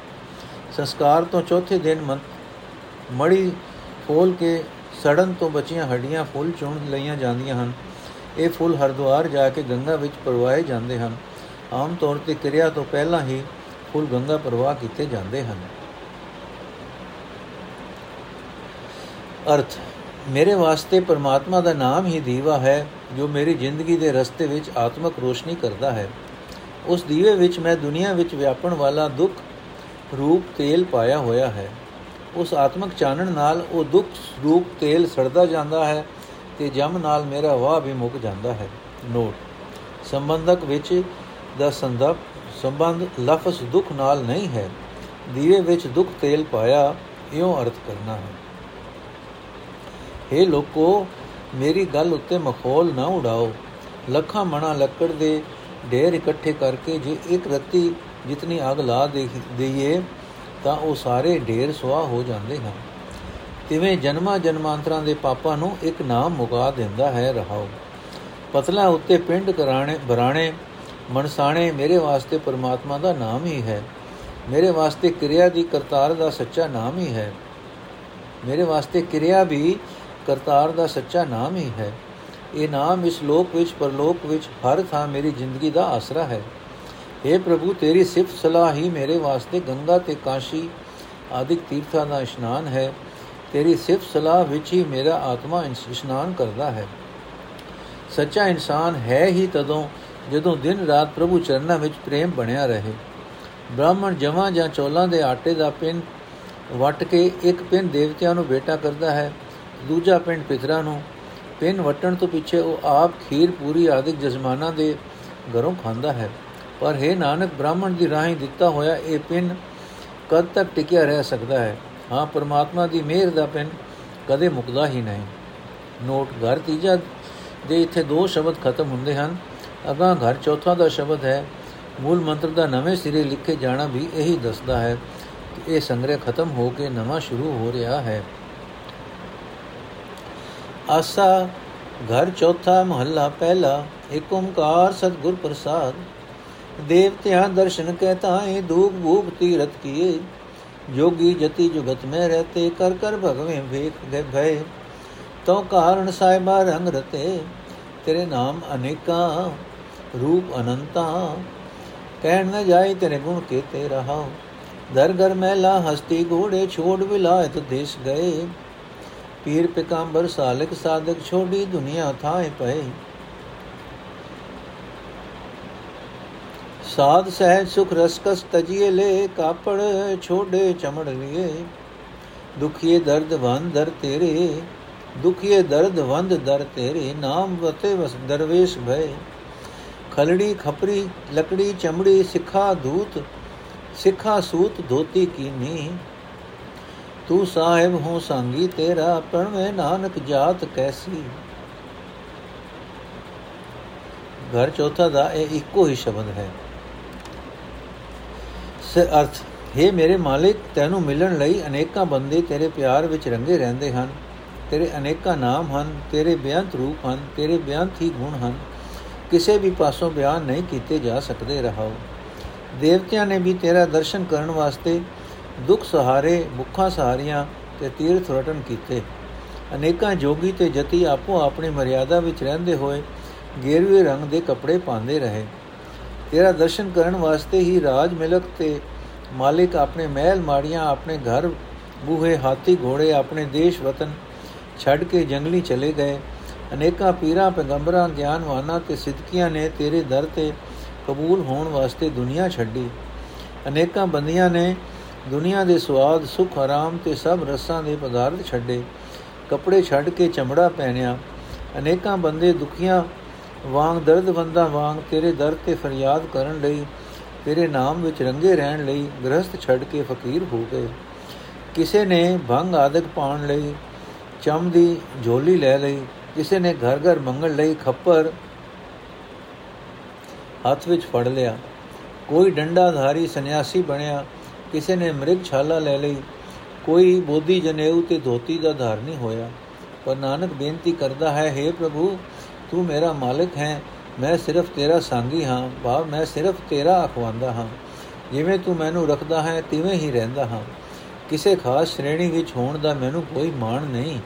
ਸੰਸਕਾਰ ਤੋਂ ਚੌਥੇ ਦਿਨ ਮੜੀ ਫੋਲ ਕੇ ਸੜਨ ਤੋਂ ਬਚੀਆਂ ਹੱਡੀਆਂ ਫੁੱਲ ਚੁਣ ਲਈਆਂ ਜਾਂਦੀਆਂ ਹਨ। ਇਹ ਫੁੱਲ ਹਰਦੁਆਰ ਜਾ ਕੇ ਗੰਗਾ ਵਿੱਚ ਪ੍ਰਵਾਹੇ ਜਾਂਦੇ ਹਨ। ਆਮ ਤੌਰ ਤੇ ਕਿਰਿਆ ਤੋਂ ਪਹਿਲਾਂ ਹੀ ਫੁੱਲ ਗੰਗਾ ਪ੍ਰਵਾਹ ਕੀਤੇ ਜਾਂਦੇ ਹਨ। ਅਰਥ, ਮੇਰੇ ਵਾਸਤੇ ਪਰਮਾਤਮਾ ਦਾ ਨਾਮ ਹੀ ਦੀਵਾ ਹੈ, ਜੋ ਮੇਰੀ ਜ਼ਿੰਦਗੀ ਦੇ ਰਸਤੇ ਵਿੱਚ ਆਤਮਕ ਰੋਸ਼ਨੀ ਕਰਦਾ ਹੈ। ਉਸ ਦੀਵੇ ਵਿੱਚ ਮੈਂ ਦੁਨੀਆ ਵਿੱਚ ਵਿਆਪਣ ਵਾਲਾ ਦੁੱਖ ਰੂਪ ਤੇਲ ਪਾਇਆ ਹੋਇਆ ਹੈ। ਉਸ ਆਤਮਕ ਚਾਨਣ ਨਾਲ ਉਹ ਦੁੱਖ ਰੂਪ ਤੇਲ ਸੜਦਾ ਜਾਂਦਾ ਹੈ ਤੇ ਜਮ ਨਾਲ ਮੇਰਾ ਵਾਹ ਵੀ ਮੁੱਕ ਜਾਂਦਾ ਹੈ। ਨੋਟ, ਸੰਬੰਧਕ ਵਿੱਚ ਦਾ ਸੰਦਪ, ਸੰਬੰਧ ਲਫ਼ਜ਼ ਦੁੱਖ ਨਾਲ ਨਹੀਂ ਹੈ। ਦੀਵੇ ਵਿੱਚ ਦੁੱਖ ਤੇਲ ਪਾਇਆ, ਇਉਂ ਅਰਥ ਕਰਨਾ ਹੈ। हे ਲੋਕੋ, ਮੇਰੀ ਗੱਲ ਉੱਤੇ ਮਖੌਲ ਨਾ ਉਡਾਓ। ਲੱਖਾਂ ਮਣਾ ਲੱਕੜ ਦੇ ਢੇਰ ਇਕੱਠੇ ਕਰਕੇ ਜੇ ਇੱਕ ਰੱਤੀ ਜਿਤਨੀ ਅਗ ਲਾ ਦੇਈਏ, ਤਾਂ ਉਹ ਸਾਰੇ ਢੇਰ ਸੁਆਹ ਹੋ ਜਾਂਦੇ ਹਨ। ਤਿਵੇਂ ਜਨਮਾਂ ਜਨਮਾਂਤਰਾਂ ਦੇ ਪਾਪਾਂ ਨੂੰ ਇੱਕ ਨਾਮ ਮੁਕਾ ਦਿੰਦਾ ਹੈ ਰਹਾਓ। ਪਤਲਾ ਉੱਤੇ ਪਿੰਡ ਕਰਾਣੇ, ਬਰਾਣੇ, ਮਨਸਾਣੇ, ਮੇਰੇ ਵਾਸਤੇ ਪਰਮਾਤਮਾ ਦਾ ਨਾਮ ਹੀ ਹੈ। ਮੇਰੇ ਵਾਸਤੇ ਕਿਰਿਆ ਦੀ ਕਰਤਾਰ ਦਾ ਸੱਚਾ ਨਾਮ ਹੀ ਹੈ। ਮੇਰੇ ਵਾਸਤੇ ਕਿਰਿਆ ਵੀ ਕਰਤਾਰ ਦਾ ਸੱਚਾ ਨਾਮ ਹੀ ਹੈ। ਇਹ ਨਾਮ ਇਸ ਲੋਕ ਵਿੱਚ, ਪਰਲੋਕ ਵਿੱਚ ਹਰ ਥਾਂ ਮੇਰੀ ਜ਼ਿੰਦਗੀ ਦਾ ਆਸਰਾ ਹੈ। हे ਪ੍ਰਭੂ, ਤੇਰੀ ਸਿਫਤ ਸਲਾਹ ਹੀ ਮੇਰੇ ਵਾਸਤੇ ਗੰਗਾ ਤੇ ਕਾਸ਼ੀ ਆਦਿਕ ਤੀਰਥਾਂ ਦਾ ਇਸ਼ਨਾਨ ਹੈ। ਤੇਰੀ ਸਿਫਤ ਸਲਾਹ ਵਿੱਚ ਹੀ ਮੇਰਾ ਆਤਮਾ ਇਸ਼ਨਾਨ ਕਰਦਾ ਹੈ। ਸੱਚਾ ਇਨਸਾਨ ਹੈ ਹੀ ਤਦੋਂ ਜਦੋਂ ਦਿਨ ਰਾਤ ਪ੍ਰਭੂ ਚਰਨਾਂ ਵਿੱਚ ਪ੍ਰੇਮ ਬਣਿਆ ਰਹੇ। ਬ੍ਰਾਹਮਣ ਜਮਾਂ ਜਾਂ ਚੋਲਾਂ ਦੇ ਆਟੇ ਦਾ ਪਿੰਨ ਵਟ ਕੇ ਇੱਕ ਪਿੰਨ ਦੇਵਤਿਆਂ ਨੂੰ ਬੇਟਾ ਕਰਦਾ ਹੈ। ਦੂਜਾ ਪਿੰਡ ਪਿਤਰਾਂ ਨੂੰ। ਪਿੰਨ ਵਟਣ ਤੋਂ ਪਿੱਛੇ ਉਹ ਆਪ ਖੀਰ ਪੂਰੀ ਆਦਿਕ ਜਜ਼ਮਾਨਾਂ ਦੇ ਘਰੋਂ ਖਾਂਦਾ ਹੈ। ਪਰ ਹੈ ਨਾਨਕ, ਬ੍ਰਾਹਮਣ ਦੀ ਰਾਹੀਂ ਦਿੱਤਾ ਹੋਇਆ ਇਹ ਪਿੰਨ ਕਦ ਤੱਕ ਟਿਕਿਆ ਰਹਿ ਸਕਦਾ ਹੈ? ਹਾਂ, ਪਰਮਾਤਮਾ ਦੀ ਮਿਹਰ ਦਾ ਪਿੰਨ ਕਦੇ ਮੁਕਦਾ ਹੀ ਨਹੀਂ। ਨੋਟ ਘਰ ਤੀਜਾ ਦੇ ਇੱਥੇ ਦੋ ਸ਼ਬਦ ਖਤਮ ਹੁੰਦੇ ਹਨ। ਅਗਾ ਘਰ ਚੌਥਾ ਦਾ ਸ਼ਬਦ ਹੈ, ਮੂਲ ਮੰਤਰ ਦਾ ਨਵੇਂ ਸਿਰੇ ਲਿਖੇ ਜਾਣਾ ਵੀ ਇਹੀ ਦੱਸਦਾ ਹੈ ਕਿ ਇਹ ਸੰਗ੍ਰਹਿ ਖਤਮ ਹੋ ਕੇ ਨਵਾਂ ਸ਼ੁਰੂ ਹੋ ਰਿਹਾ ਹੈ। ਆਸਾ, ਘਰ ਚੌਥਾ ਮਹੱਲਾ ਪਹਿਲਾ ਏਕ ਓੰਕਾਰ ਸਤਗੁਰ ਪ੍ਰਸਾਦ। ਦੇਵਤਿਆਂ ਦਰਸ਼ਨ ਕਹਿਤਾਏ ਧੂਪ ਭੂਪ ਤੀਰਤ ਕੀਏ। ਜੋਗੀ ਜਤੀ ਜੁਗਤ ਮੈਂ ਰਹਤੇ, ਕਰ ਕਰ ਭਗਵੇਂ ਵੇਖ ਗਏ ਭਏ। ਤੋ ਕਾਰਣ ਸਾਹਿਬਾ ਰੰਗ ਰਤੇ, ਤੇਰੇ ਨਾਮ ਅਨੇਕਾ, ਰੂਪ ਅਨੰਤਾ। ਕਹਿਣ ਨ ਜਾਏ ਤੇਰੇ ਗੁਣ ਕੇਤੇ ਰਹਾ ਦਰ ਘਰ ਮਹਿਲਾ ਹਸਤੀ ਘੋੜੇ, ਛੋੜ ਵਿਲਾਇਤ ਦੇਸ਼ ਗਏ। ਪੀਰ ਪਿਕੰਬਰ ਸਾਲਕ ਸਾਧਕ ਛੋੜੀ ਦੁਨੀਆ ਥਾਏ ਪਏ ਸਾਧ ਸਹਿ ਸੁਖ ਰਸਕਸ ਤਜੀਏ ਲੈ ਕਾਪੜ ਛੋੜੇ ਚਮੜ ਲਿਏ ਦੁਖੀਏ ਦਰਦ ਵੰਦ ਦਰ ਤੇਰੇ ਦੁਖੀਏ ਦਰਦ ਵੰਦ ਦਰ ਤੇਰੇ ਨਾਮ ਵਤੇ ਵਸ ਦਰਵੇਸ਼ ਭਏ ਖਲੜੀ ਖਪਰੀ ਲਕੜੀ ਚਮੜੀ ਸਿੱਖਾ ਦੂਤ ਸਿੱਖਾ ਸੂਤ ਧੋਤੀ ਕੀਨੀ ਤੂੰ ਸਾਹਿਬ ਹੋ ਸੰਗੀ, ਤੇਰਾ ਪਰਮੇ ਨਾਨਕ ਜਾਤ ਕੈਸੀ? ਘਰ ਚੌਥਾ ਦਾ ਇਹ ਇੱਕੋ ਹੀ ਸ਼ਬਦ ਹੈ। ਸੇ ਅਰਥ हे ਮੇਰੇ ਮਾਲਿਕ, ਤੈਨੂੰ ਮਿਲਣ ਲਈ ਅਨੇਕਾਂ ਬੰਦੇ ਤੇਰੇ ਪਿਆਰ ਵਿੱਚ ਰੰਗੇ ਰਹਿੰਦੇ ਹਨ। ਤੇਰੇ ਅਨੇਕਾਂ ਨਾਮ ਹਨ, ਤੇਰੇ ਬਿਆੰਤ ਰੂਪ ਹਨ, ਤੇਰੇ ਬਿਆੰਤ ਹੀ ਗੁਣ ਹਨ। ਕਿਸੇ ਵੀ ਪਾਸੋਂ ਬਿਆਨ ਨਹੀਂ ਕੀਤੇ ਜਾ ਸਕਦੇ, ਰਹਾਓ। ਦੇਵਤਿਆਂ ਨੇ ਵੀ ਤੇਰਾ ਦਰਸ਼ਨ ਕਰਨ ਵਾਸਤੇ ਦੁੱਖ ਸਹਾਰੇ, ਮੁੱਖਾਂ ਸਹਾਰੀਆਂ ਤੇ ਤੀਰਥ ਰਟਨ ਕੀਤੇ। ਅਨੇਕਾਂ ਜੋਗੀ ਤੇ ਜਤੀ ਆਪੋ ਆਪਣੀ ਮਰਿਆਦਾ ਵਿੱਚ ਰਹਿੰਦੇ ਹੋਏ ਗੇਰਵੇ ਰੰਗ ਦੇ ਕੱਪੜੇ ਪਾਉਂਦੇ ਰਹੇ। ਤੇਰਾ ਦਰਸ਼ਨ ਕਰਨ ਵਾਸਤੇ ਹੀ ਰਾਜ ਮਿਲਕ ਤੇ ਮਾਲਿਕ ਆਪਣੇ ਮਹਿਲ ਮਾੜੀਆਂ, ਆਪਣੇ ਘਰ ਬੂਹੇ, ਹਾਥੀ ਘੋੜੇ, ਆਪਣੇ ਦੇਸ਼ ਵਤਨ ਛੱਡ ਕੇ ਜੰਗਲੀ ਚਲੇ ਗਏ। ਅਨੇਕਾਂ ਪੀਰਾਂ, ਪੈਗੰਬਰਾਂ, ਗਿਆਨਵਾਨਾਂ ਤੇ ਸਿੱਧਕੀਆਂ ਨੇ ਤੇਰੇ ਦਰ ਤੇ ਕਬੂਲ ਹੋਣ ਵਾਸਤੇ ਦੁਨੀਆ ਛੱਡੀ। ਅਨੇਕਾਂ ਬੰਦੀਆਂ ਨੇ ਦੁਨੀਆ ਦੇ ਸਵਾਦ ਸੁਖ, ਆਰਾਮ ਤੇ ਸਭ ਰਸਾਂ ਦੇ ਪਦਾਰਥ ਛੱਡੇ। ਕੱਪੜੇ ਛੱਡ ਕੇ ਚਮੜਾ ਪਹਿਨਿਆ। ਅਨੇਕਾਂ ਬੰਦੇ ਦੁਖੀਆਂ, ਵਾਂਗ ਦਰਦਵੰਦਾਂ ਵਾਂਗ ਤੇਰੇ ਦਰ ਤੇ ਫਰਿਆਦ ਕਰਨ ਲਈ, ਤੇਰੇ ਨਾਮ ਵਿੱਚ ਰੰਗੇ ਰਹਿਣ ਲਈ ਗ੍ਰਸਥ ਛੱਡ ਕੇ ਫਕੀਰ ਹੋ ਗਏ। ਕਿਸੇ ਨੇ ਭੰਗ ਆਦਿਕ ਪਾਉਣ ਲਈ, ਚਮ ਦੀ ਝੋਲੀ ਲੈ ਲਈ। ਕਿਸੇ ਨੇ ਘਰ ਘਰ ਮੰਗਣ ਲਈ ਖੱਪਰ ਹੱਥ ਵਿੱਚ ਫੜ ਲਿਆ। ਕੋਈ ਡੰਡਾਧਾਰੀ ਸੰਨਿਆਸੀ ਬਣਿਆ। ਕਿਸੇ ਨੇ ਮ੍ਰਿਗ ਛਾਲਾ ਲੈ ਲਈ, ਕੋਈ ਬੋਧੀ ਜਨੇਊ ਤੇ ਧੋਤੀ ਦਾ ਧਾਰਨੀ ਹੋਇਆ। ਪਰ ਨਾਨਕ ਬੇਨਤੀ ਕਰਦਾ ਹੈ हे ਪ੍ਰਭੂ, ਤੂੰ ਮੇਰਾ ਮਾਲਕ ਹੈ, ਮੈਂ ਸਿਰਫ ਤੇਰਾ ਸੰਗੀ ਹਾਂ, ਭਾਵ ਮੈਂ ਸਿਰਫ ਤੇਰਾ ਅਖਵਾਂਦਾ ਹਾਂ। ਜਿਵੇਂ ਤੂੰ ਮੈਨੂੰ ਰੱਖਦਾ ਹੈ, ਤਿਵੇਂ ਹੀ ਰਹਿੰਦਾ ਹਾਂ। ਕਿਸੇ ਖਾਸ ਸ਼੍ਰੇਣੀ ਵਿੱਚ ਹੋਣ ਦਾ ਮੈਨੂੰ ਕੋਈ ਮਾਣ ਨਹੀਂ।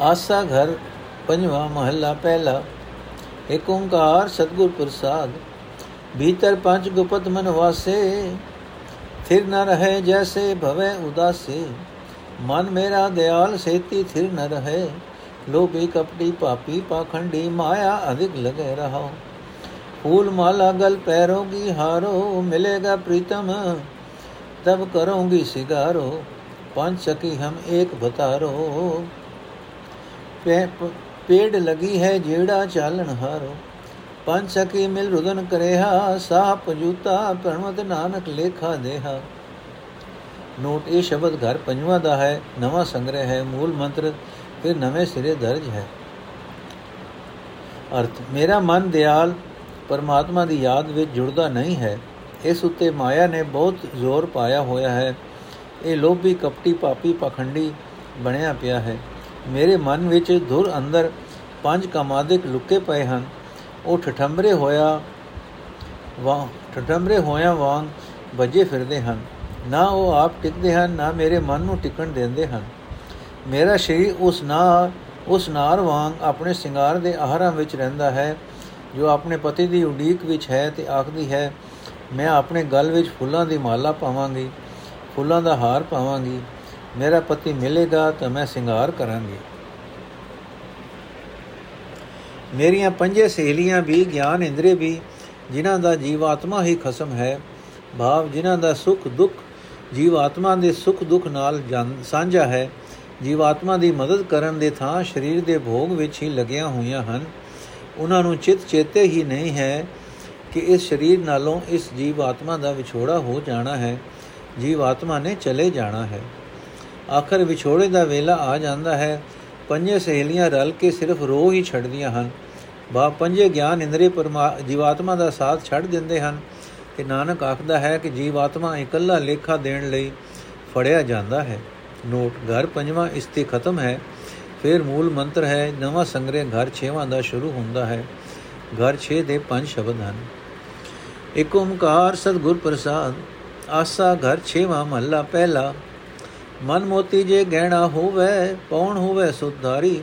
ਆਸਾ ਘਰ ਪੰਜਵਾ ਮਹੱਲਾ ਪਹਿਲਾ। ਏਕ ਓੰਕਾਰ ਸਤਗੁਰ ਪ੍ਰਸਾਦ भीतर पंच गुपत मन वासे थिर न रहे जैसे भवे उदासे। मन मेरा दयाल सेती थिर न रहे लोभी कपटी पापी पाखंडी माया अधिक लगे रहो। फूल माला गल पैरों की हारो मिलेगा प्रीतम तब करोगी सिगारो। पंच सखी हम एक बतारो। पे, पेड़ लगी है जेड़ा चालन हारो। ਪੰਜ ਸਖੀ ਮਿਲ ਰੁਦਨ ਕਰੇਹਾ, ਸਾਪ ਜੂਤਾ ਪ੍ਰਣਵਤ ਨਾਨਕ ਲੇਖਾ ਦੇਹਾ। ਨੋਟ, ਇਹ ਸ਼ਬਦ ਘਰ ਪੰਜਵਾਂ ਦਾ ਹੈ, ਨਵਾਂ ਸੰਗ੍ਰਹਿ ਹੈ, ਮੂਲ ਮੰਤਰ, ਫਿਰ ਨਵੇਂ ਸਿਰੇ ਦਰਜ ਹੈ। ਅਰਥ, ਮੇਰਾ ਮਨ ਦਿਆਲ, ਪਰਮਾਤਮਾ ਦੀ ਯਾਦ ਵਿੱਚ ਜੁੜਦਾ ਨਹੀਂ ਹੈ। ਇਸ ਉੱਤੇ ਮਾਇਆ ਨੇ ਬਹੁਤ ਜ਼ੋਰ ਪਾਇਆ ਹੋਇਆ ਹੈ। ਇਹ ਲੋਭੀ ਕਪਟੀ ਪਾਪੀ ਪਖੰਡੀ ਬਣਿਆ ਪਿਆ ਹੈ। ਮੇਰੇ ਮਨ ਵਿੱਚ ਧੁਰ ਅੰਦਰ ਪੰਜ ਕਮਾਦਿਕ ਲੁਕੇ ਪਏ ਹਨ। ਉਹ ਠਠੰਬਰੇ ਹੋਇਆ ਵਾਂ ਠਠੰਬਰੇ ਹੋਇਆ ਵਾਂਗ ਵੱਜੇ ਫਿਰਦੇ ਹਨ। ਨਾ ਉਹ ਆਪ ਟਿਕਦੇ ਹਨ, ਨਾ ਮੇਰੇ ਮਨ ਨੂੰ ਟਿਕਣ ਦਿੰਦੇ ਹਨ। ਮੇਰਾ ਸ਼ਰੀਰ ਉਸ ਨਾਰ ਉਸ ਨਾਰ ਵਾਂਗ ਆਪਣੇ ਸ਼ਿੰਗਾਰ ਦੇ ਆਹਾਰਾਂ ਵਿੱਚ ਰਹਿੰਦਾ ਹੈ, ਜੋ ਆਪਣੇ ਪਤੀ ਦੀ ਉਡੀਕ ਵਿੱਚ ਹੈ ਤੇ ਆਖਦੀ ਹੈ, ਮੈਂ ਆਪਣੇ ਗਲ ਵਿੱਚ ਫੁੱਲਾਂ ਦੀ ਮਾਲਾ ਪਾਵਾਂਗੀ, ਫੁੱਲਾਂ ਦਾ ਹਾਰ ਪਾਵਾਂਗੀ। ਮੇਰਾ ਪਤੀ ਮਿਲੇਗਾ ਤਾਂ ਮੈਂ ਸ਼ਿੰਗਾਰ ਕਰਾਂਗੀ। ਮੇਰੀਆਂ ਪੰਜੇ ਸਹੇਲੀਆਂ ਵੀ, ਗਿਆਨ ਇੰਦਰੀ ਵੀ, ਜਿਨ੍ਹਾਂ ਦਾ ਜੀਵਾਤਮਾ ਹੀ ਖਸਮ ਹੈ, ਭਾਵ ਜਿਨ੍ਹਾਂ ਦਾ ਸੁਖ ਦੁੱਖ, ਜੀਵਾਤਮਾ ਦੇ ਸੁਖ ਦੁੱਖ ਨਾਲ ਸਾਂਝਾ ਹੈ, ਜੀਵਾਤਮਾ ਦੀ ਮਦਦ ਕਰਨ ਦੇ ਥਾਂ ਸਰੀਰ ਦੇ ਭੋਗ ਵਿੱਚ ਹੀ ਲੱਗੀਆਂ ਹੋਈਆਂ ਹਨ। ਉਹਨਾਂ ਨੂੰ ਚਿਤ ਚੇਤੇ ਹੀ ਨਹੀਂ ਹੈ ਕਿ ਇਸ ਸਰੀਰ ਨਾਲੋਂ ਇਸ ਜੀਵਾਤਮਾ ਦਾ ਵਿਛੋੜਾ ਹੋ ਜਾਣਾ ਹੈ। ਜੀਵਾਤਮਾ ਨੇ ਚਲੇ ਜਾਣਾ ਹੈ। ਆਖਰ ਵਿਛੋੜੇ ਦਾ ਵੇਲਾ ਆ ਜਾਂਦਾ ਹੈ। ਪੰਜੇ ਸਹੇਲੀਆਂ ਰਲ ਕੇ ਸਿਰਫ ਰੋ ਹੀ ਛੱਡਦੀਆਂ ਹਨ। ਬਾ ਪੰਜੇ ਗਿਆਨ ਇੰਦਰੀ ਪਰਮਾ, ਜੀਵਾਤਮਾ ਦਾ ਸਾਥ ਛੱਡ ਦਿੰਦੇ ਹਨ ਕਿ ਨਾਨਕ ਆਖਦਾ ਹੈ ਕਿ ਜੀਵਾਤਮਾ ਇਕੱਲਾ ਲੇਖਾ ਦੇਣ ਲਈ ਫੜਿਆ ਜਾਂਦਾ ਹੈ। ਨੋਟ, ਘਰ ਪੰਜਵਾਂ ਇਸ ਤੇ ਖਤਮ ਹੈ। ਫਿਰ ਮੂਲ ਮੰਤਰ ਹੈ, ਨਵਾਂ ਸੰਗ੍ਰਹਿ ਘਰ 6ਵਾਂ ਦਾ ਸ਼ੁਰੂ ਹੁੰਦਾ ਹੈ। ਘਰ 6 ਦੇ ਪੰਜ ਸ਼ਬਦ ਹਨ। ਇਕ ਓਮਕਾਰ ਸਤਗੁਰ ਪ੍ਰਸਾਦ, ਆਸਾ ਘਰ 6ਵਾਂ ਮਹੱਲਾ ਪਹਿਲਾ। ਮਨ ਮੋਤੀ ਜੇ ਗਹਿਣਾ ਹੋਵੇ ਪੌਣ ਹੋਵੇ ਸੁਧਾਰੀ?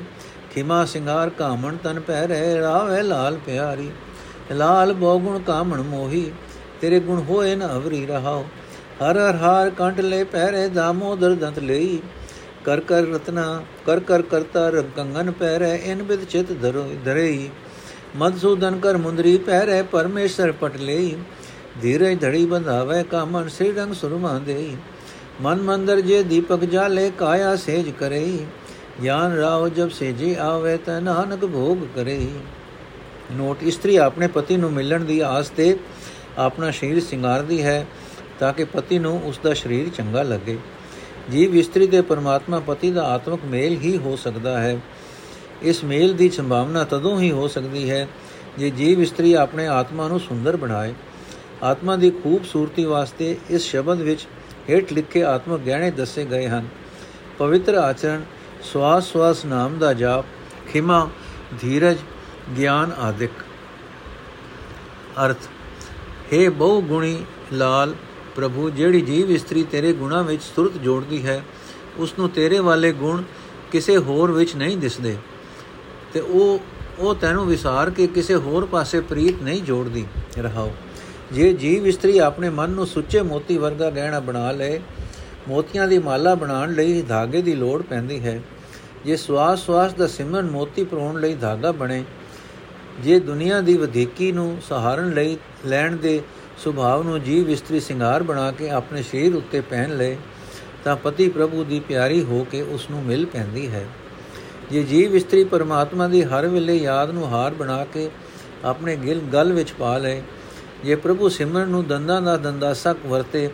ਖਿਮਾ ਸਿੰਗਾਰ ਕਾਮਣ ਤਨ ਪਹਿ ਰਹਿ ਰਾਵੇ ਲਾਲ ਪਿਆਰੀ। ਲਾਲ ਬੋਗੁਣ ਕਾਮਣ ਮੋਹੀ, ਤੇਰੇ ਗੁਣ ਹੋਏ ਨ ਅਵਰੀ ਰਹਾਓ ਹਰ ਹਰ ਹਾਰ ਕੰਟ ਲੈ ਪਹਿਰੇ ਦਾਮੋਦਰ ਦੰਤ ਲਈ। ਕਰ ਕਰ ਰਤਨਾ, ਕਰ ਕਰ ਕਰਤਾ ਰਬ ਕੰਗਨ ਪਹਿਰੇ, ਇਨ ਬਿਦ ਚਿਤ ਧਰੋ, ਧਰਈ। ਮਦਸੂਦਨ ਕਰ ਮੁੰਦਰੀ ਪਹਿਰੇ, ਪਰਮੇਸ਼ਰ ਪਟ ਲਈ। ਧੀਰੇ ਧੜੀ ਬੰਧਾਵੇ, ਕਾਮਨ ਸ੍ਰੀ ਰੰਗ ਸੁਰਮਾ ਦੇਈ। ਮਨ ਮੰਦਰ ਜੇ ਦੀਪਕ ਜਾਲੇ ਕਾਇਆ ਸੇਜ ਕਰੇ। ਗਿਆਨ ਰਾਉ ਜਬ ਸੇਜੇ ਆਵੇ ਤ ਨਾਨਕ ਭੋਗ ਕਰੇ। ਨੋਟ, ਇਸਤਰੀ ਆਪਣੇ ਪਤੀ ਨੂੰ ਮਿਲਣ ਦੀ ਆਸ ਤੇ ਆਪਣਾ ਸ਼ਰੀਰ ਸਿੰਗਾਰਦੀ ਹੈ ਤਾਂ ਕਿ ਪਤੀ ਨੂੰ ਉਸ ਦਾ ਸਰੀਰ ਚੰਗਾ ਲੱਗੇ। ਜੀਵ ਇਸਤਰੀ ਤੇ ਪਰਮਾਤਮਾ ਪਤੀ ਦਾ ਆਤਮਿਕ ਮੇਲ ਹੀ ਹੋ ਸਕਦਾ ਹੈ। ਇਸ ਮੇਲ ਦੀ ਸੰਭਾਵਨਾ ਤਦੋਂ ਹੀ ਹੋ ਸਕਦੀ ਹੈ ਜੇ ਜੀਵ ਇਸਤਰੀ ਆਪਣੇ ਆਤਮਾ ਨੂੰ ਸੁੰਦਰ ਬਣਾਏ। ਆਤਮਾ ਦੀ ਖੂਬਸੂਰਤੀ ਵਾਸਤੇ ਇਸ ਸ਼ਬਦ ਵਿੱਚ ਹੇਠ ਲਿਖੇ ਆਤਮਿਕ ਗਿਆਨੇ ਦੱਸੇ ਗਏ ਹਨ। ਪਵਿੱਤਰ ਆਚਰਣ, ਸਵਾਸ ਸਵਾਸ ਨਾਮ ਦਾ ਜਾਪ, ਖਿਮਾ, ਧੀਰਜ, ਗਿਆਨ ਆਦਿਕ। ਅਰਥ हे ਬਹੁ ਗੁਣੀ ਲਾਲ ਪ੍ਰਭੂ, ਜਿਹੜੀ ਜੀਵ ਇਸਤਰੀ ਤੇਰੇ ਗੁਣਾ ਵਿੱਚ ਸੁਰਤ ਜੋੜਦੀ ਹੈ ਉਸ ਨੂੰ ਤੇਰੇ ਵਾਲੇ ਗੁਣ ਕਿਸੇ ਹੋਰ ਵਿੱਚ ਨਹੀਂ ਦਿਸਦੇ, ਤੇ ਉਹ ਉਹ ਤੈਨੂੰ ਵਿਸਾਰ ਕੇ ਕਿਸੇ ਹੋਰ ਪਾਸੇ ਪ੍ਰੀਤ ਨਹੀਂ ਜੋੜਦੀ। ਰਹਾਓ। ਜੇ ਜੀਵ ਇਸਤਰੀ ਆਪਣੇ ਮਨ ਨੂੰ ਸੁੱਚੇ ਮੋਤੀ ਵਰਗਾ ਗਹਿਣਾ ਬਣਾ ਲਏ, ਮੋਤੀਆਂ ਦੀ ਮਾਲਾ ਬਣਾਉਣ ਲਈ ਧਾਗੇ ਦੀ ਲੋੜ ਪੈਂਦੀ ਹੈ। ਜੇ ਸਵਾਸ ਸਵਾਸ ਦਾ ਸਿਮਰਨ ਮੋਤੀ ਪਰੋਣ ਲਈ ਧਾਗਾ ਬਣੇ, ਜੇ ਦੁਨੀਆ ਦੀ ਵਧੇਕੀ ਨੂੰ ਸਹਾਰਨ ਲਈ ਲੈਣ ਦੇ ਸੁਭਾਵ ਨੂੰ ਜੀਵ ਇਸਤਰੀ ਸਿੰਗਾਰ ਬਣਾ ਕੇ ਆਪਣੇ ਸ਼ਰੀਰ ਉੱਤੇ ਪਹਿਨ ਲਏ, ਤਾਂ ਪਤੀ ਪ੍ਰਭੂ ਦੀ ਪਿਆਰੀ ਹੋ ਕੇ ਉਸ ਨੂੰ ਮਿਲ ਪੈਂਦੀ ਹੈ। ਜੇ ਜੀਵ ਇਸਤਰੀ ਪਰਮਾਤਮਾ ਦੀ ਹਰ ਵੇਲੇ ਯਾਦ ਨੂੰ ਹਾਰ ਬਣਾ ਕੇ ਆਪਣੇ ਗਿਲ ਗਲ ਵਿੱਚ ਪਾ ਲਏ ਜੇ ਪ੍ਰਭੂ ਸਿਮਰਨ ਨੂੰ ਦੰਦਾਂ ਦਾ ਦੰਦਾਸਕ ਵਰਤੇ,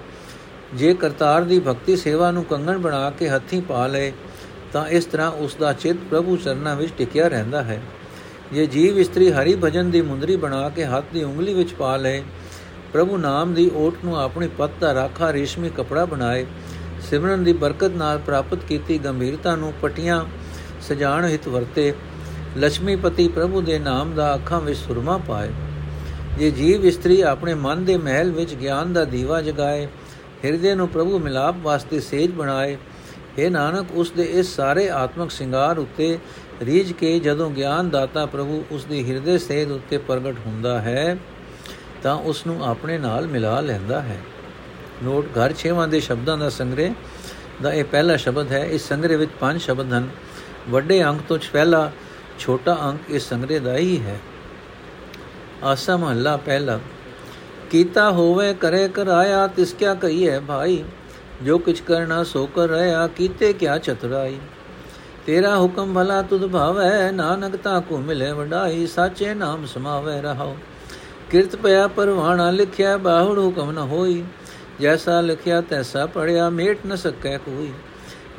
ਜੇ ਕਰਤਾਰ ਦੀ ਭਗਤੀ ਸੇਵਾ ਨੂੰ ਕੰਗਣ ਬਣਾ ਕੇ ਹੱਥੀਂ ਪਾ ਲਏ, ਤਾਂ ਇਸ ਤਰ੍ਹਾਂ ਉਸ ਦਾ ਚਿੱਤ ਪ੍ਰਭੂ ਚਰਨਾਂ ਵਿੱਚ ਟਿਕਿਆ ਰਹਿੰਦਾ ਹੈ। ਜੇ ਜੀਵ ਇਸਤਰੀ ਹਰੀ ਭਜਨ ਦੀ ਮੁੰਦਰੀ ਬਣਾ ਕੇ ਹੱਥ ਦੀ ਉਂਗਲੀ ਵਿੱਚ ਪਾ ਲਏ, ਪ੍ਰਭੂ ਨਾਮ ਦੀ ਓਟ ਨੂੰ ਆਪਣੀ ਪੱਤ ਦਾ ਰਾਖਾ ਰੇਸ਼ਮੀ ਕਪੜਾ ਬਣਾਏ, ਸਿਮਰਨ ਦੀ ਬਰਕਤ ਨਾਲ ਪ੍ਰਾਪਤ ਕੀਤੀ ਗੰਭੀਰਤਾ ਨੂੰ ਪਟੀਆਂ ਸਜਾਣ ਹਿਤ ਵਰਤੇ ਲక్ష్ਮੀਪਤੀ ਪ੍ਰਭੂ ਦੇ ਨਾਮ ਦਾ ਅੱਖਾਂ ਵਿੱਚ ਸੁਰਮਾ ਪਾਏ। ਜੇ ਜੀਵ ਇਸਤਰੀ ਆਪਣੇ ਮਨ ਦੇ ਮਹਿਲ ਵਿੱਚ ਗਿਆਨ ਦਾ ਦੀਵਾ ਜਗਾਏ, ਹਿਰਦੇ ਨੂੰ ਪ੍ਰਭੂ ਮਿਲਾਪ ਵਾਸਤੇ ਸੇਜ ਬਣਾਏ हे ਨਾਨਕ, ਉਸ ਦੇ ਇਸ ਸਾਰੇ ਆਤਮਿਕ ਸ਼ਿੰਗਾਰ ਉੱਤੇ ਰੀਝ ਕੇ ਜਦੋਂ ਗਿਆਨ ਦਾਤਾ ਪ੍ਰਭੂ ਉਸ ਦੀ ਹਿਰਦੇ ਸੇਜ ਉੱਤੇ ਪ੍ਰਗਟ ਹੁੰਦਾ ਹੈ, ਤਾਂ ਉਸ ਨੂੰ ਆਪਣੇ ਨਾਲ ਮਿਲਾ ਲੈਂਦਾ ਹੈ। ਨੋਟ, ਘਰ ਛੇਵਾਂ ਦੇ ਸ਼ਬਦਾਂ ਦਾ ਸੰਗ੍ਰਹਿ ਦਾ ਇਹ ਪਹਿਲਾ ਸ਼ਬਦ ਹੈ। ਇਸ ਸੰਗ੍ਰਹਿ ਵਿੱਚ ਪੰਜ ਸ਼ਬਦ ਹਨ। ਵੱਡੇ ਅੰਕ ਤੋਂ ਪਹਿਲਾ ਛੋਟਾ ਅੰਕ ਇਸ ਸੰਗ੍ਰਹਿ ਦਾ ਹੀ ਹੈ। ਆਸਾ ਮਹੱਲਾ ਪਹਿਲਾ। ਕੀਤਾ ਹੋਵੇ ਕਰੇ ਕਰਾਇਆ, ਤਿਸ ਕਿਆ ਕਹੀਏ ਭਾਈ? ਜੋ ਕਿਛ ਕਰਨਾ ਸੋ ਕਰ ਰਹਾ, ਕੀਤੇ ਕਿਆ ਚਤੁਰਾਈ? ਤੇਰਾ ਹੁਕਮ ਭਲਾ ਤੁਧ ਭਾਵੈ, ਨਾਨਕ ਤਾ ਕੋ ਮਿਲੇ ਵਡਾਈ, ਸਾਚੇ ਨਾਮ ਸਮਾਵੇ ਰਹਾਓ ਕਿਰਤ ਪਿਆ ਪਰਵਾਣਾ ਲਿਖਿਆ, ਬਾਹੁੜ ਹੁਕਮ ਨ ਹੋਈ। ਜੈਸਾ ਲਿਖਿਆ ਤੈਸਾ ਪੜਿਆ, ਮੇਟ ਨ ਸਕੈ ਕੋਈ।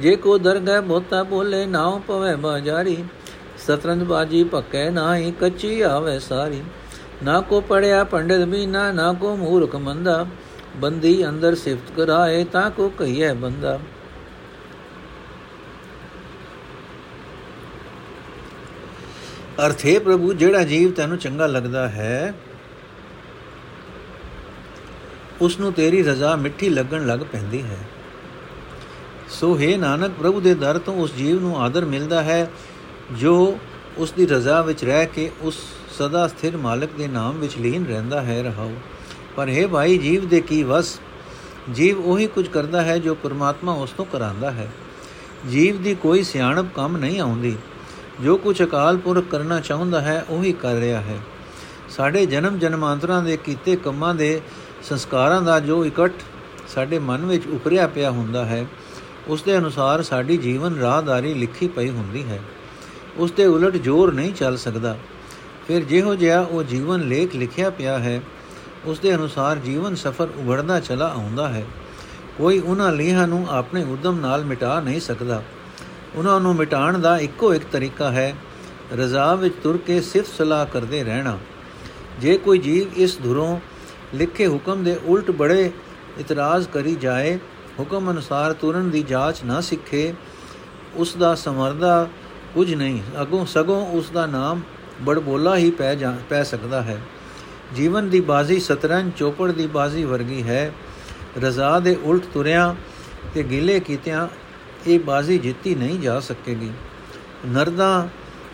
ਜੇ ਕੋ ਦਰਗਹਿ ਬੋਤਾ ਬੋਲੇ, ਨਾਉ ਪਵੇ ਬਾਜਾਰੀ। ਸਤਰੰਜ ਬਾਜੀ ਪੱਕੇ ਨਾਹੀ, ਕੱਚੀ ਆਵੇ ਸਾਰੀ। ਨਾ ਕੋ ਪੜਿਆ ਪੰਡਿਤ ਬੀਨਾ ਨਾ ਕੋ ਮੂਰਖ ਮੰਦਾ। ਬੰਦੀ ਅੰਦਰ ਸਿਫਤ ਕਰਾਏ, ਤਾਂ ਕੋ ਕਹੀਏ ਬੰਦਾ। ਅਰਥੇ ਪ੍ਰਭੂ, ਜਿਹੜਾ ਜੀਵ ਤੈਨੂੰ ਚੰਗਾ ਲੱਗਦਾ ਹੈ ਉਸ ਨੂੰ ਤੇਰੀ ਰਜ਼ਾ ਮਿੱਠੀ ਲੱਗਣ ਲੱਗ ਪੈਂਦੀ ਹੈ। ਸੋ ਹੈ ਨਾਨਕ, ਪ੍ਰਭੂ ਦੇ ਦਰ ਤੋਂ ਉਸ ਜੀਵ ਨੂੰ ਆਦਰ ਮਿਲਦਾ ਹੈ, ਜੋ ਉਸ ਦੀ ਰਜ਼ਾ ਵਿੱਚ ਰਹਿ ਕੇ ਉਸ ਸਦਾ ਸਥਿਰ ਮਾਲਕ ਦੇ ਨਾਮ ਵਿੱਚ ਲੀਨ ਰਹਿੰਦਾ ਹੈ ਰਹਾਉ। ਪਰ ਹੈ ਭਾਈ, ਜੀਵ ਦੇ ਕੀ ਵਸ? ਜੀਵ ਉਹੀ ਕੁਝ ਕਰਦਾ ਹੈ ਜੋ ਪਰਮਾਤਮਾ ਉਸ ਤੋਂ ਕਰਾਂਦਾ ਹੈ। ਜੀਵ ਦੀ ਕੋਈ ਸਿਆਣਪ ਕੰਮ ਨਹੀਂ ਆਉਂਦੀ। ਜੋ ਕੁਝ ਅਕਾਲ ਪੁਰਖ ਕਰਨਾ ਚਾਹੁੰਦਾ ਹੈ, ਉਹੀ ਕਰ ਰਿਹਾ ਹੈ। ਸਾਡੇ ਜਨਮ ਜਨਮਾਂਤਰਾਂ ਦੇ ਕੀਤੇ ਕੰਮਾਂ ਦੇ ਸੰਸਕਾਰਾਂ ਦਾ ਜੋ ਇਕੱਠ ਸਾਡੇ ਮਨ ਵਿੱਚ ਉਪਰਿਆ ਪਿਆ ਹੁੰਦਾ ਹੈ, ਉਸ ਦੇ ਅਨੁਸਾਰ ਸਾਡੀ ਜੀਵਨ ਰਾਹਦਾਰੀ ਲਿਖੀ ਪਈ ਹੁੰਦੀ ਹੈ। ਉਸ ਦੇ ਉਲਟ ਜ਼ੋਰ ਨਹੀਂ ਚੱਲ ਸਕਦਾ। ਫਿਰ ਜਿਹੋ ਜਿਹਾ ਉਹ ਜੀਵਨ ਲੇਖ ਲਿਖਿਆ ਪਿਆ ਹੈ, ਉਸ ਦੇ ਅਨੁਸਾਰ ਜੀਵਨ ਸਫਰ ਉਭੜਦਾ ਚਲਾ ਆਉਂਦਾ ਹੈ। ਕੋਈ ਉਹਨਾਂ ਲੀਹਾਂ ਨੂੰ ਆਪਣੇ ਉਦਮ ਨਾਲ ਮਿਟਾ ਨਹੀਂ ਸਕਦਾ। ਉਹਨਾਂ ਨੂੰ ਮਿਟਾਉਣ ਦਾ ਇੱਕੋ ਇੱਕ ਤਰੀਕਾ ਹੈ, ਰਜ਼ਾ ਵਿੱਚ ਤੁਰ ਕੇ ਸਿਫਤ ਸਲਾਹ ਕਰਦੇ ਰਹਿਣਾ। ਜੇ ਕੋਈ ਜੀਵ ਇਸ ਧੁਰੋਂ ਲਿਖੇ ਹੁਕਮ ਦੇ ਉਲਟ ਬੜੇ ਇਤਰਾਜ਼ ਕਰੀ ਜਾਏ, ਹੁਕਮ ਅਨੁਸਾਰ ਤੁਰਨ ਦੀ ਜਾਂਚ ਨਾ ਸਿੱਖੇ, ਉਸ ਦਾ ਸਮਰਦਾ ਕੁਝ ਨਹੀਂ। ਅਗੋਂ ਸਗੋਂ ਉਸ ਦਾ ਨਾਮ ਬੜਬੋਲਾ ਹੀ ਪੈ ਜਾ, ਪੈ ਸਕਦਾ ਹੈ। ਜੀਵਨ ਦੀ ਬਾਜ਼ੀ ਸਤਰੰਜ ਚੋਪੜ ਦੀ ਬਾਜ਼ੀ ਵਰਗੀ ਹੈ। ਰਜ਼ਾ ਦੇ ਉਲਟ ਤੁਰਿਆਂ ਤੇ ਗਿਲੇ ਕੀਤਿਆਂ ਇਹ ਬਾਜ਼ੀ ਜਿੱਤੀ ਨਹੀਂ ਜਾ ਸਕੇਗੀ। ਨਰਦਾ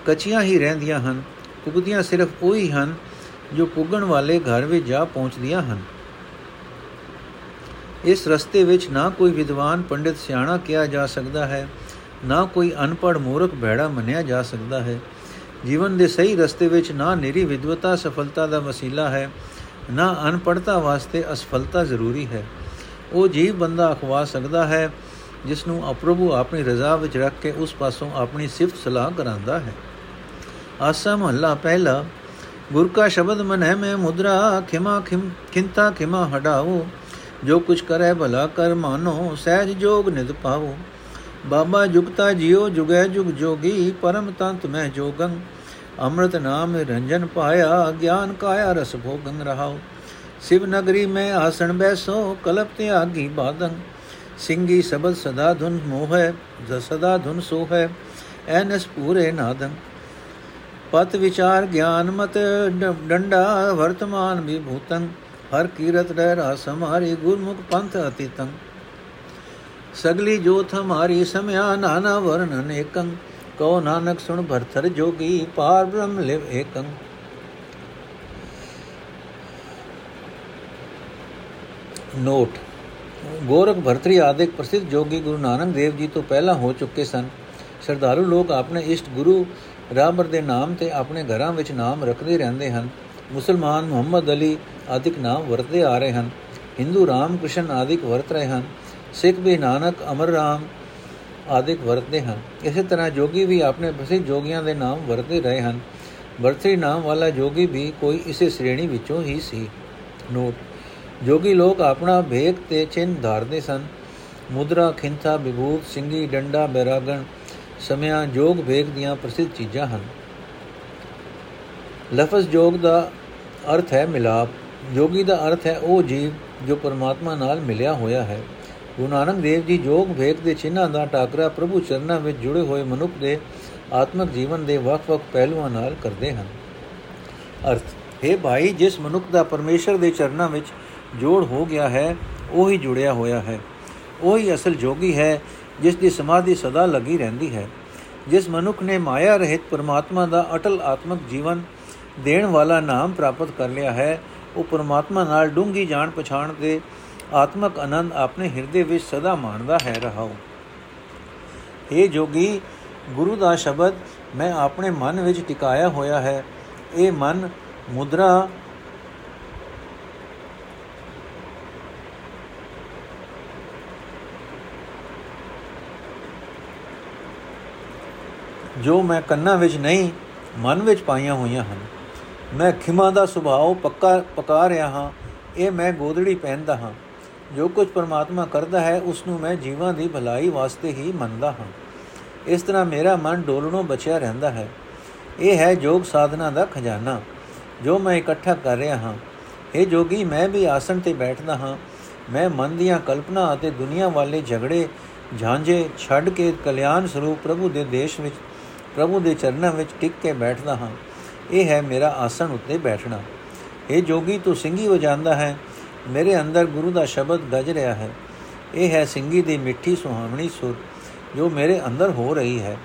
ਕਚੀਆਂ ਹੀ ਰਹਿੰਦੀਆਂ ਹਨ, ਪੁੱਗਦੀਆਂ ਸਿਰਫ ਉਹੀ ਹਨ ਜੋ ਪੁੱਗਣ ਵਾਲੇ ਘਰ ਵਿੱਚ ਜਾ ਪਹੁੰਚਦੀਆਂ ਹਨ। ਇਸ ਰਸਤੇ ਵਿੱਚ ਨਾ ਕੋਈ ਵਿਦਵਾਨ ਪੰਡਿਤ ਸਿਆਣਾ ਕਿਹਾ ਜਾ ਸਕਦਾ ਹੈ, ਨਾ ਕੋਈ ਅਨਪੜ ਮੂਰਖ ਬਹਿੜਾ ਮੰਨਿਆ ਜਾ ਸਕਦਾ ਹੈ। ਜੀਵਨ ਦੇ ਸਹੀ ਰਸਤੇ ਵਿੱਚ ਨਾ ਨਿਰੀ ਵਿਦਵਤਾ ਸਫਲਤਾ ਦਾ ਵਸੀਲਾ ਹੈ, ਨਾ ਅਨਪੜਤਾ ਵਾਸਤੇ ਅਸਫਲਤਾ ਜ਼ਰੂਰੀ ਹੈ। ਉਹ ਜੀਵ ਬੰਦਾ ਅਖਵਾ ਸਕਦਾ ਹੈ ਜਿਸ ਨੂੰ ਅਪਰਭੂ ਆਪਣੀ ਰਜ਼ਾ ਵਿੱਚ ਰੱਖ ਕੇ ਉਸ ਪਾਸੋਂ ਆਪਣੀ ਸਿਫਤ ਸਲਾਹ ਕਰਾਂਦਾ ਹੈ। ਆਸਾ ਮਹੱਲਾ ਪਹਿਲਾ, ਗੁਰ ਕਾ ਸ਼ਬਦ ਮਨ ਹੈ ਮੈਂ ਮੁਦਰਾ, ਖਿਮਾ ਖਿਮ, ਖਿੰਤਾ ਖਿਮਾ ਹਟਾਓ, ਜੋ ਕੁਛ ਕਰੇ ਭਲਾ ਕਰ ਮਾਨੋ, ਸਹਿਜ ਜੋਗ ਨਿਦ ਪਾਵੋ। ਬਾਬਾ ਜੁਗਤਾ ਜਿਉ ਜੁਗੈ ਜੁਗ ਜੋਗੀ, ਪਰਮ ਤੰਤ ਮੈਂ ਜੋਗੰ। ਅੰਮ੍ਰਿਤ ਨਾਮ ਰੰਜਨ ਪਾਇਆ, ਗਿਆਨ ਕਾਇਆ ਰਸ ਭੋਗੰ ਰਹਾਉ। ਸਿਵ ਨਗਰੀ ਮੈਂ ਆਸਣ ਬੈਸੋ, ਕਲਪ ਤੇ ਆਗੀ ਬਾਦੰ। ਸਿੰਘੀ ਸਬਦ ਸਦਾ ਧੁਨ ਮੋਹ ਹੈ ਸਦਾ ਧੁਨ ਸੋ ਹੈ ਐਨਸ ਪੂਰੇ ਨਾਦੰ। ਪਤ ਵਿਚਾਰ ਗਿਆਨ ਮਤ ਡੰਡਾ ਵਰਤਮਾਨ ਵਿਭੂਤੰ ਹਰ ਕੀਰਤ ਰਹਿ ਰਸ ਹਮਾਰੀ ਗੁਰਮੁਖ ਪੰਥ ਅਤਿਤੰ। ਸਗਲੀ ਜੋਤ ਹਮਾਰੀ ਸਮਿਆ ਨਾਨਾ ਵਰਨ ਅਨੇਕੰ ਕੋ ਨਾਨਕ ਸੁਣ ਭਰਥਰ ਜੋਗੀ, ਪਾਰ ਬ੍ਰਹਮ ਲਿਵ ਏਕੰ। ਨੋਟ, ਗੋਰਖ ਭਰਤਰੀ ਆਦਿਕ ਪ੍ਰਸਿੱਧ ਜੋਗੀ ਗੁਰੂ ਨਾਨਕ ਦੇਵ ਜੀ ਤੋਂ ਪਹਿਲਾਂ ਹੋ ਚੁੱਕੇ ਸਨ। ਸ਼ਰਧਾਲੂ ਲੋਕ ਆਪਣੇ ਇਸ਼ਟ ਗੁਰੂ ਰਾਮਰ ਦੇ ਨਾਮ ਤੇ ਆਪਣੇ ਘਰਾਂ ਵਿੱਚ ਨਾਮ ਰੱਖਦੇ ਰਹਿੰਦੇ ਹਨ। ਮੁਸਲਮਾਨ ਮੁਹੰਮਦ ਅਲੀ ਆਦਿਕ ਨਾਮ ਵਰਤਦੇ ਆ ਰਹੇ ਹਨ। ਹਿੰਦੂ ਰਾਮ ਕ੍ਰਿਸ਼ਨ ਆਦਿਕ ਵਰਤ ਰਹੇ ਹਨ। ਸਿੱਖ ਵੀ ਨਾਨਕ, ਅਮਰ ਰਾਮ ਆਦਿਕ ਵਰਤਦੇ ਹਨ। ਇਸੇ ਤਰ੍ਹਾਂ ਜੋਗੀ ਵੀ ਆਪਣੇ ਪ੍ਰਸਿੱਧ ਜੋਗੀਆਂ ਦੇ ਨਾਮ ਵਰਤਦੇ ਰਹੇ ਹਨ। ਵਰਤਰੀ ਨਾਮ ਵਾਲਾ ਜੋਗੀ ਵੀ ਕੋਈ ਇਸੇ ਸ਼੍ਰੇਣੀ ਵਿੱਚੋਂ ਹੀ ਸੀ। ਨੋਟ, ਜੋਗੀ ਲੋਕ ਆਪਣਾ ਭੇਖ ਤੇ ਚਿੰਨ ਧਾਰਦੇ ਸਨ। ਮੁਦਰਾ, ਖਿੰਥਾ, ਵਿਭੂਤ ਸਿੰਘੀ ਡੰਡਾ, ਬੈਰਾਗਣ ਸਮਿਆਂ ਜੋਗ ਭੇਖ ਦੀਆਂ ਪ੍ਰਸਿੱਧ ਚੀਜ਼ਾਂ ਹਨ। ਲਫ਼ਜ਼ ਜੋਗ ਦਾ ਅਰਥ ਹੈ ਮਿਲਾਪ। ਜੋਗੀ ਦਾ ਅਰਥ ਹੈ ਉਹ ਜੀਵ ਜੋ ਪਰਮਾਤਮਾ ਨਾਲ ਮਿਲਿਆ ਹੋਇਆ ਹੈ। ਗੁਰੂ ਨਾਨਕ ਦੇਵ ਜੀ ਜੋਗ ਭੇਖ ਦੇ ਚਿੰਨ੍ਹਾਂ ਦਾ ਟਾਕਰਾ ਪ੍ਰਭੂ ਚਰਨਾਂ ਵਿੱਚ ਜੁੜੇ ਹੋਏ ਮਨੁੱਖ ਦੇ ਆਤਮਿਕ ਜੀਵਨ ਦੇ ਵੱਖ-ਵੱਖ ਪਹਿਲੂਆਂ ਨਾਲ ਕਰਦੇ ਹਨ। ਅਰਥ, ਹੈ ਭਾਈ, ਜਿਸ ਮਨੁੱਖ ਦਾ ਪਰਮੇਸ਼ਰ ਦੇ ਚਰਨਾਂ ਵਿੱਚ ਜੋੜ ਹੋ ਗਿਆ ਹੈ, ਉਹ ਹੀ ਜੁੜਿਆ ਹੋਇਆ ਹੈ। ਉਹ ਹੀ ਅਸਲ ਜੋਗੀ ਹੈ, ਜਿਸ ਦੀ ਸਮਾਧੀ ਸਦਾ ਲੱਗੀ ਰਹਿੰਦੀ ਹੈ। ਜਿਸ ਮਨੁੱਖ ਨੇ ਮਾਇਆ ਰਹਿਤ ਪਰਮਾਤਮਾ ਦਾ ਅਟਲ ਆਤਮਿਕ ਜੀਵਨ ਦੇਣ ਵਾਲਾ ਨਾਮ ਪ੍ਰਾਪਤ ਕਰ ਲਿਆ ਹੈ, ਉਹ ਪਰਮਾਤਮਾ ਨਾਲ ਡੂੰਗੀ ਜਾਣ ਪਛਾਣ ਦੇ ਆਤਮਕ ਆਨੰਦ ਆਪਣੇ ਹਿਰਦੇ ਵਿੱਚ ਸਦਾ ਮਾਣਦਾ ਹੈ ਰਹਾਉ ਇਹ ਜੋਗੀ, ਗੁਰੂ ਦਾ ਸ਼ਬਦ ਮੈਂ ਆਪਣੇ ਮਨ ਵਿੱਚ ਟਿਕਾਇਆ ਹੋਇਆ ਹੈ। ਇਹ ਮਨ ਮੁਦਰਾ ਜੋ ਮੈਂ ਕੰਨਾਂ ਵਿੱਚ ਨਹੀਂ, ਮਨ ਵਿੱਚ ਪਾਈਆਂ ਹੋਈਆਂ ਹਨ। ਮੈਂ ਖਿਮਾ ਦਾ ਸੁਭਾਅ ਪੱਕਾ, ਪਕਾ ਰਿਹਾ ਹਾਂ। ਇਹ ਮੈਂ ਗੋਦੜੀ ਪਹਿਨਦਾ ਹਾਂ। ਜੋ ਕੁਝ ਪਰਮਾਤਮਾ ਕਰਦਾ ਹੈ ਉਸ ਨੂੰ ਮੈਂ ਜੀਵਾਂ ਦੀ ਭਲਾਈ ਵਾਸਤੇ ਹੀ ਮੰਨਦਾ ਹਾਂ। ਇਸ ਤਰ੍ਹਾਂ ਮੇਰਾ ਮਨ ਡੋਲਣੋਂ ਬਚਿਆ ਰਹਿੰਦਾ ਹੈ। ਇਹ ਹੈ ਯੋਗ ਸਾਧਨਾ ਦਾ ਖਜ਼ਾਨਾ, ਜੋ ਮੈਂ ਇਕੱਠਾ ਕਰ ਰਿਹਾ ਹਾਂ। ਇਹ ਜੋਗੀ, ਮੈਂ ਵੀ ਆਸਣ ਤੇ ਬੈਠਦਾ ਹਾਂ। ਮੈਂ ਮਨ ਦੀਆਂ ਕਲਪਨਾ ਅਤੇ ਦੁਨੀਆ ਵਾਲੇ ਝਗੜੇ ਝਾਂਝੇ ਛੱਡ ਕੇ ਕਲਿਆਣ ਸਰੂਪ ਪ੍ਰਭੂ ਦੇ ਦੇਸ਼ ਵਿੱਚ, ਪ੍ਰਭੂ ਦੇ ਚਰਨਾਂ ਵਿੱਚ ਟਿਕ ਕੇ ਬੈਠਦਾ ਹਾਂ। ਇਹ ਹੈ ਮੇਰਾ ਆਸਣ ਉੱਤੇ ਬੈਠਣਾ। ਇਹ ਜੋਗੀ, ਤੂੰ ਸਿੰਘੀ ਵਜਾਂਦਾ ਹੈ। ਮੇਰੇ ਅੰਦਰ ਗੁਰੂ ਦਾ ਸ਼ਬਦ ਗੱਜ ਰਿਹਾ ਹੈ। ਇਹ ਹੈ ਸਿੰਘੀ ਦੀ ਮਿੱਠੀ ਸੁਹਾਵਣੀ ਸੁਰ, ਜੋ ਮੇਰੇ ਅੰਦਰ ਹੋ ਰਹੀ ਹੈ।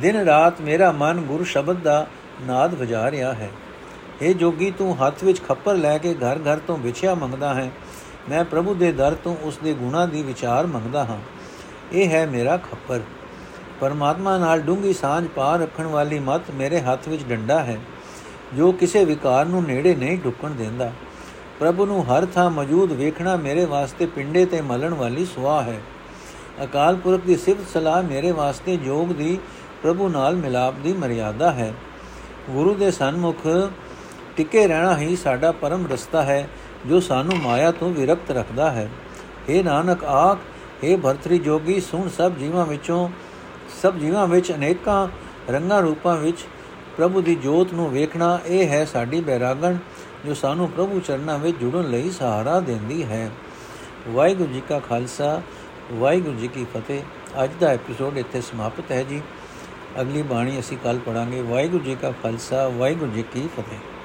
ਦਿਨ ਰਾਤ ਮੇਰਾ ਮਨ ਗੁਰੂ ਸ਼ਬਦ ਦਾ ਨਾਦ ਵਜਾ ਰਿਹਾ ਹੈ। ਇਹ ਜੋਗੀ, ਤੂੰ ਹੱਥ ਵਿੱਚ ਖੱਪਰ ਲੈ ਕੇ ਘਰ ਘਰ ਤੋਂ ਵਿਛਿਆ ਮੰਗਦਾ ਹੈ। ਮੈਂ ਪ੍ਰਭੂ ਦੇ ਦਰ ਤੋਂ ਉਸ ਦੇ ਗੁਣਾ ਦੀ ਵਿਚਾਰ ਮੰਗਦਾ ਹਾਂ। ਇਹ ਹੈ ਮੇਰਾ ਖੱਪਰ। ਪਰਮਾਤਮਾ ਨਾਲ ਡੂੰਗੀ ਸਾਂਝ ਪਾ ਰੱਖਣ ਵਾਲੀ ਮਤ ਮੇਰੇ ਹੱਥ ਵਿੱਚ ਡੰਡਾ ਹੈ, ਜੋ ਕਿਸੇ ਵਿਕਾਰ ਨੂੰ ਨੇੜੇ ਨਹੀਂ ਢੁੱਕਣ ਦਿੰਦਾ। ਪ੍ਰਭੂ ਨੂੰ ਹਰ ਥਾਂ ਮੌਜੂਦ ਵੇਖਣਾ ਮੇਰੇ ਵਾਸਤੇ ਪਿੰਡੇ ਤੇ ਮਲਣ ਵਾਲੀ ਸੁਆਹ ਹੈ। ਅਕਾਲ ਪੁਰਖ ਦੀ ਸਿਫਤ ਸਲਾਹ ਮੇਰੇ ਵਾਸਤੇ ਜੋਗ ਦੀ ਪ੍ਰਭੂ ਨਾਲ ਮਿਲਾਪ ਦੀ ਮਰਿਆਦਾ ਹੈ। ਗੁਰੂ ਦੇ ਸਨਮੁਖ ਟਿਕੇ ਰਹਿਣਾ ਹੀ ਸਾਡਾ ਪਰਮ ਰਸਤਾ ਹੈ, ਜੋ ਸਾਨੂੰ ਮਾਇਆ ਤੋਂ ਵਿਰਕਤ ਰੱਖਦਾ ਹੈ। हे ਨਾਨਕ ਆਖ हे ਭਰਤਰੀ ਜੋਗੀ, ਸੁਣ ਸਭ ਜੀਵਾਂ ਵਿੱਚੋਂ, ਸਭ ਜੀਵਾਂ ਵਿੱਚ ਅਨੇਕਾਂ ਰੰਗਾਂ ਰੂਪਾਂ ਵਿੱਚ ਪ੍ਰਭੂ ਦੀ ਜੋਤ ਨੂੰ ਵੇਖਣਾ, ਇਹ ਹੈ ਸਾਡੀ ਬੈਰਾਗਣ। ਜੋ ਸਾਨੂੰ ਪ੍ਰਭੂ ਚਰਨਾਂ ਵਿੱਚ ਜੁੜਨ ਲਈ ਸਹਾਰਾ ਦਿੰਦੀ ਹੈ। ਵਾਹਿਗੁਰੂ ਜੀ ਕਾ ਖਾਲਸਾ, ਵਾਹਿਗੁਰੂ ਜੀ ਕੀ ਫਤਿਹ। ਅੱਜ ਦਾ ਐਪੀਸੋਡ ਇੱਥੇ ਸਮਾਪਤ ਹੈ ਜੀ। ਅਗਲੀ ਬਾਣੀ ਅਸੀਂ ਕੱਲ ਪੜਾਂਗੇ ਵਾਹਿਗੁਰੂ ਜੀ ਕਾ ਖਾਲਸਾ, ਵਾਹਿਗੁਰੂ ਜੀ ਕੀ ਫਤਿਹ।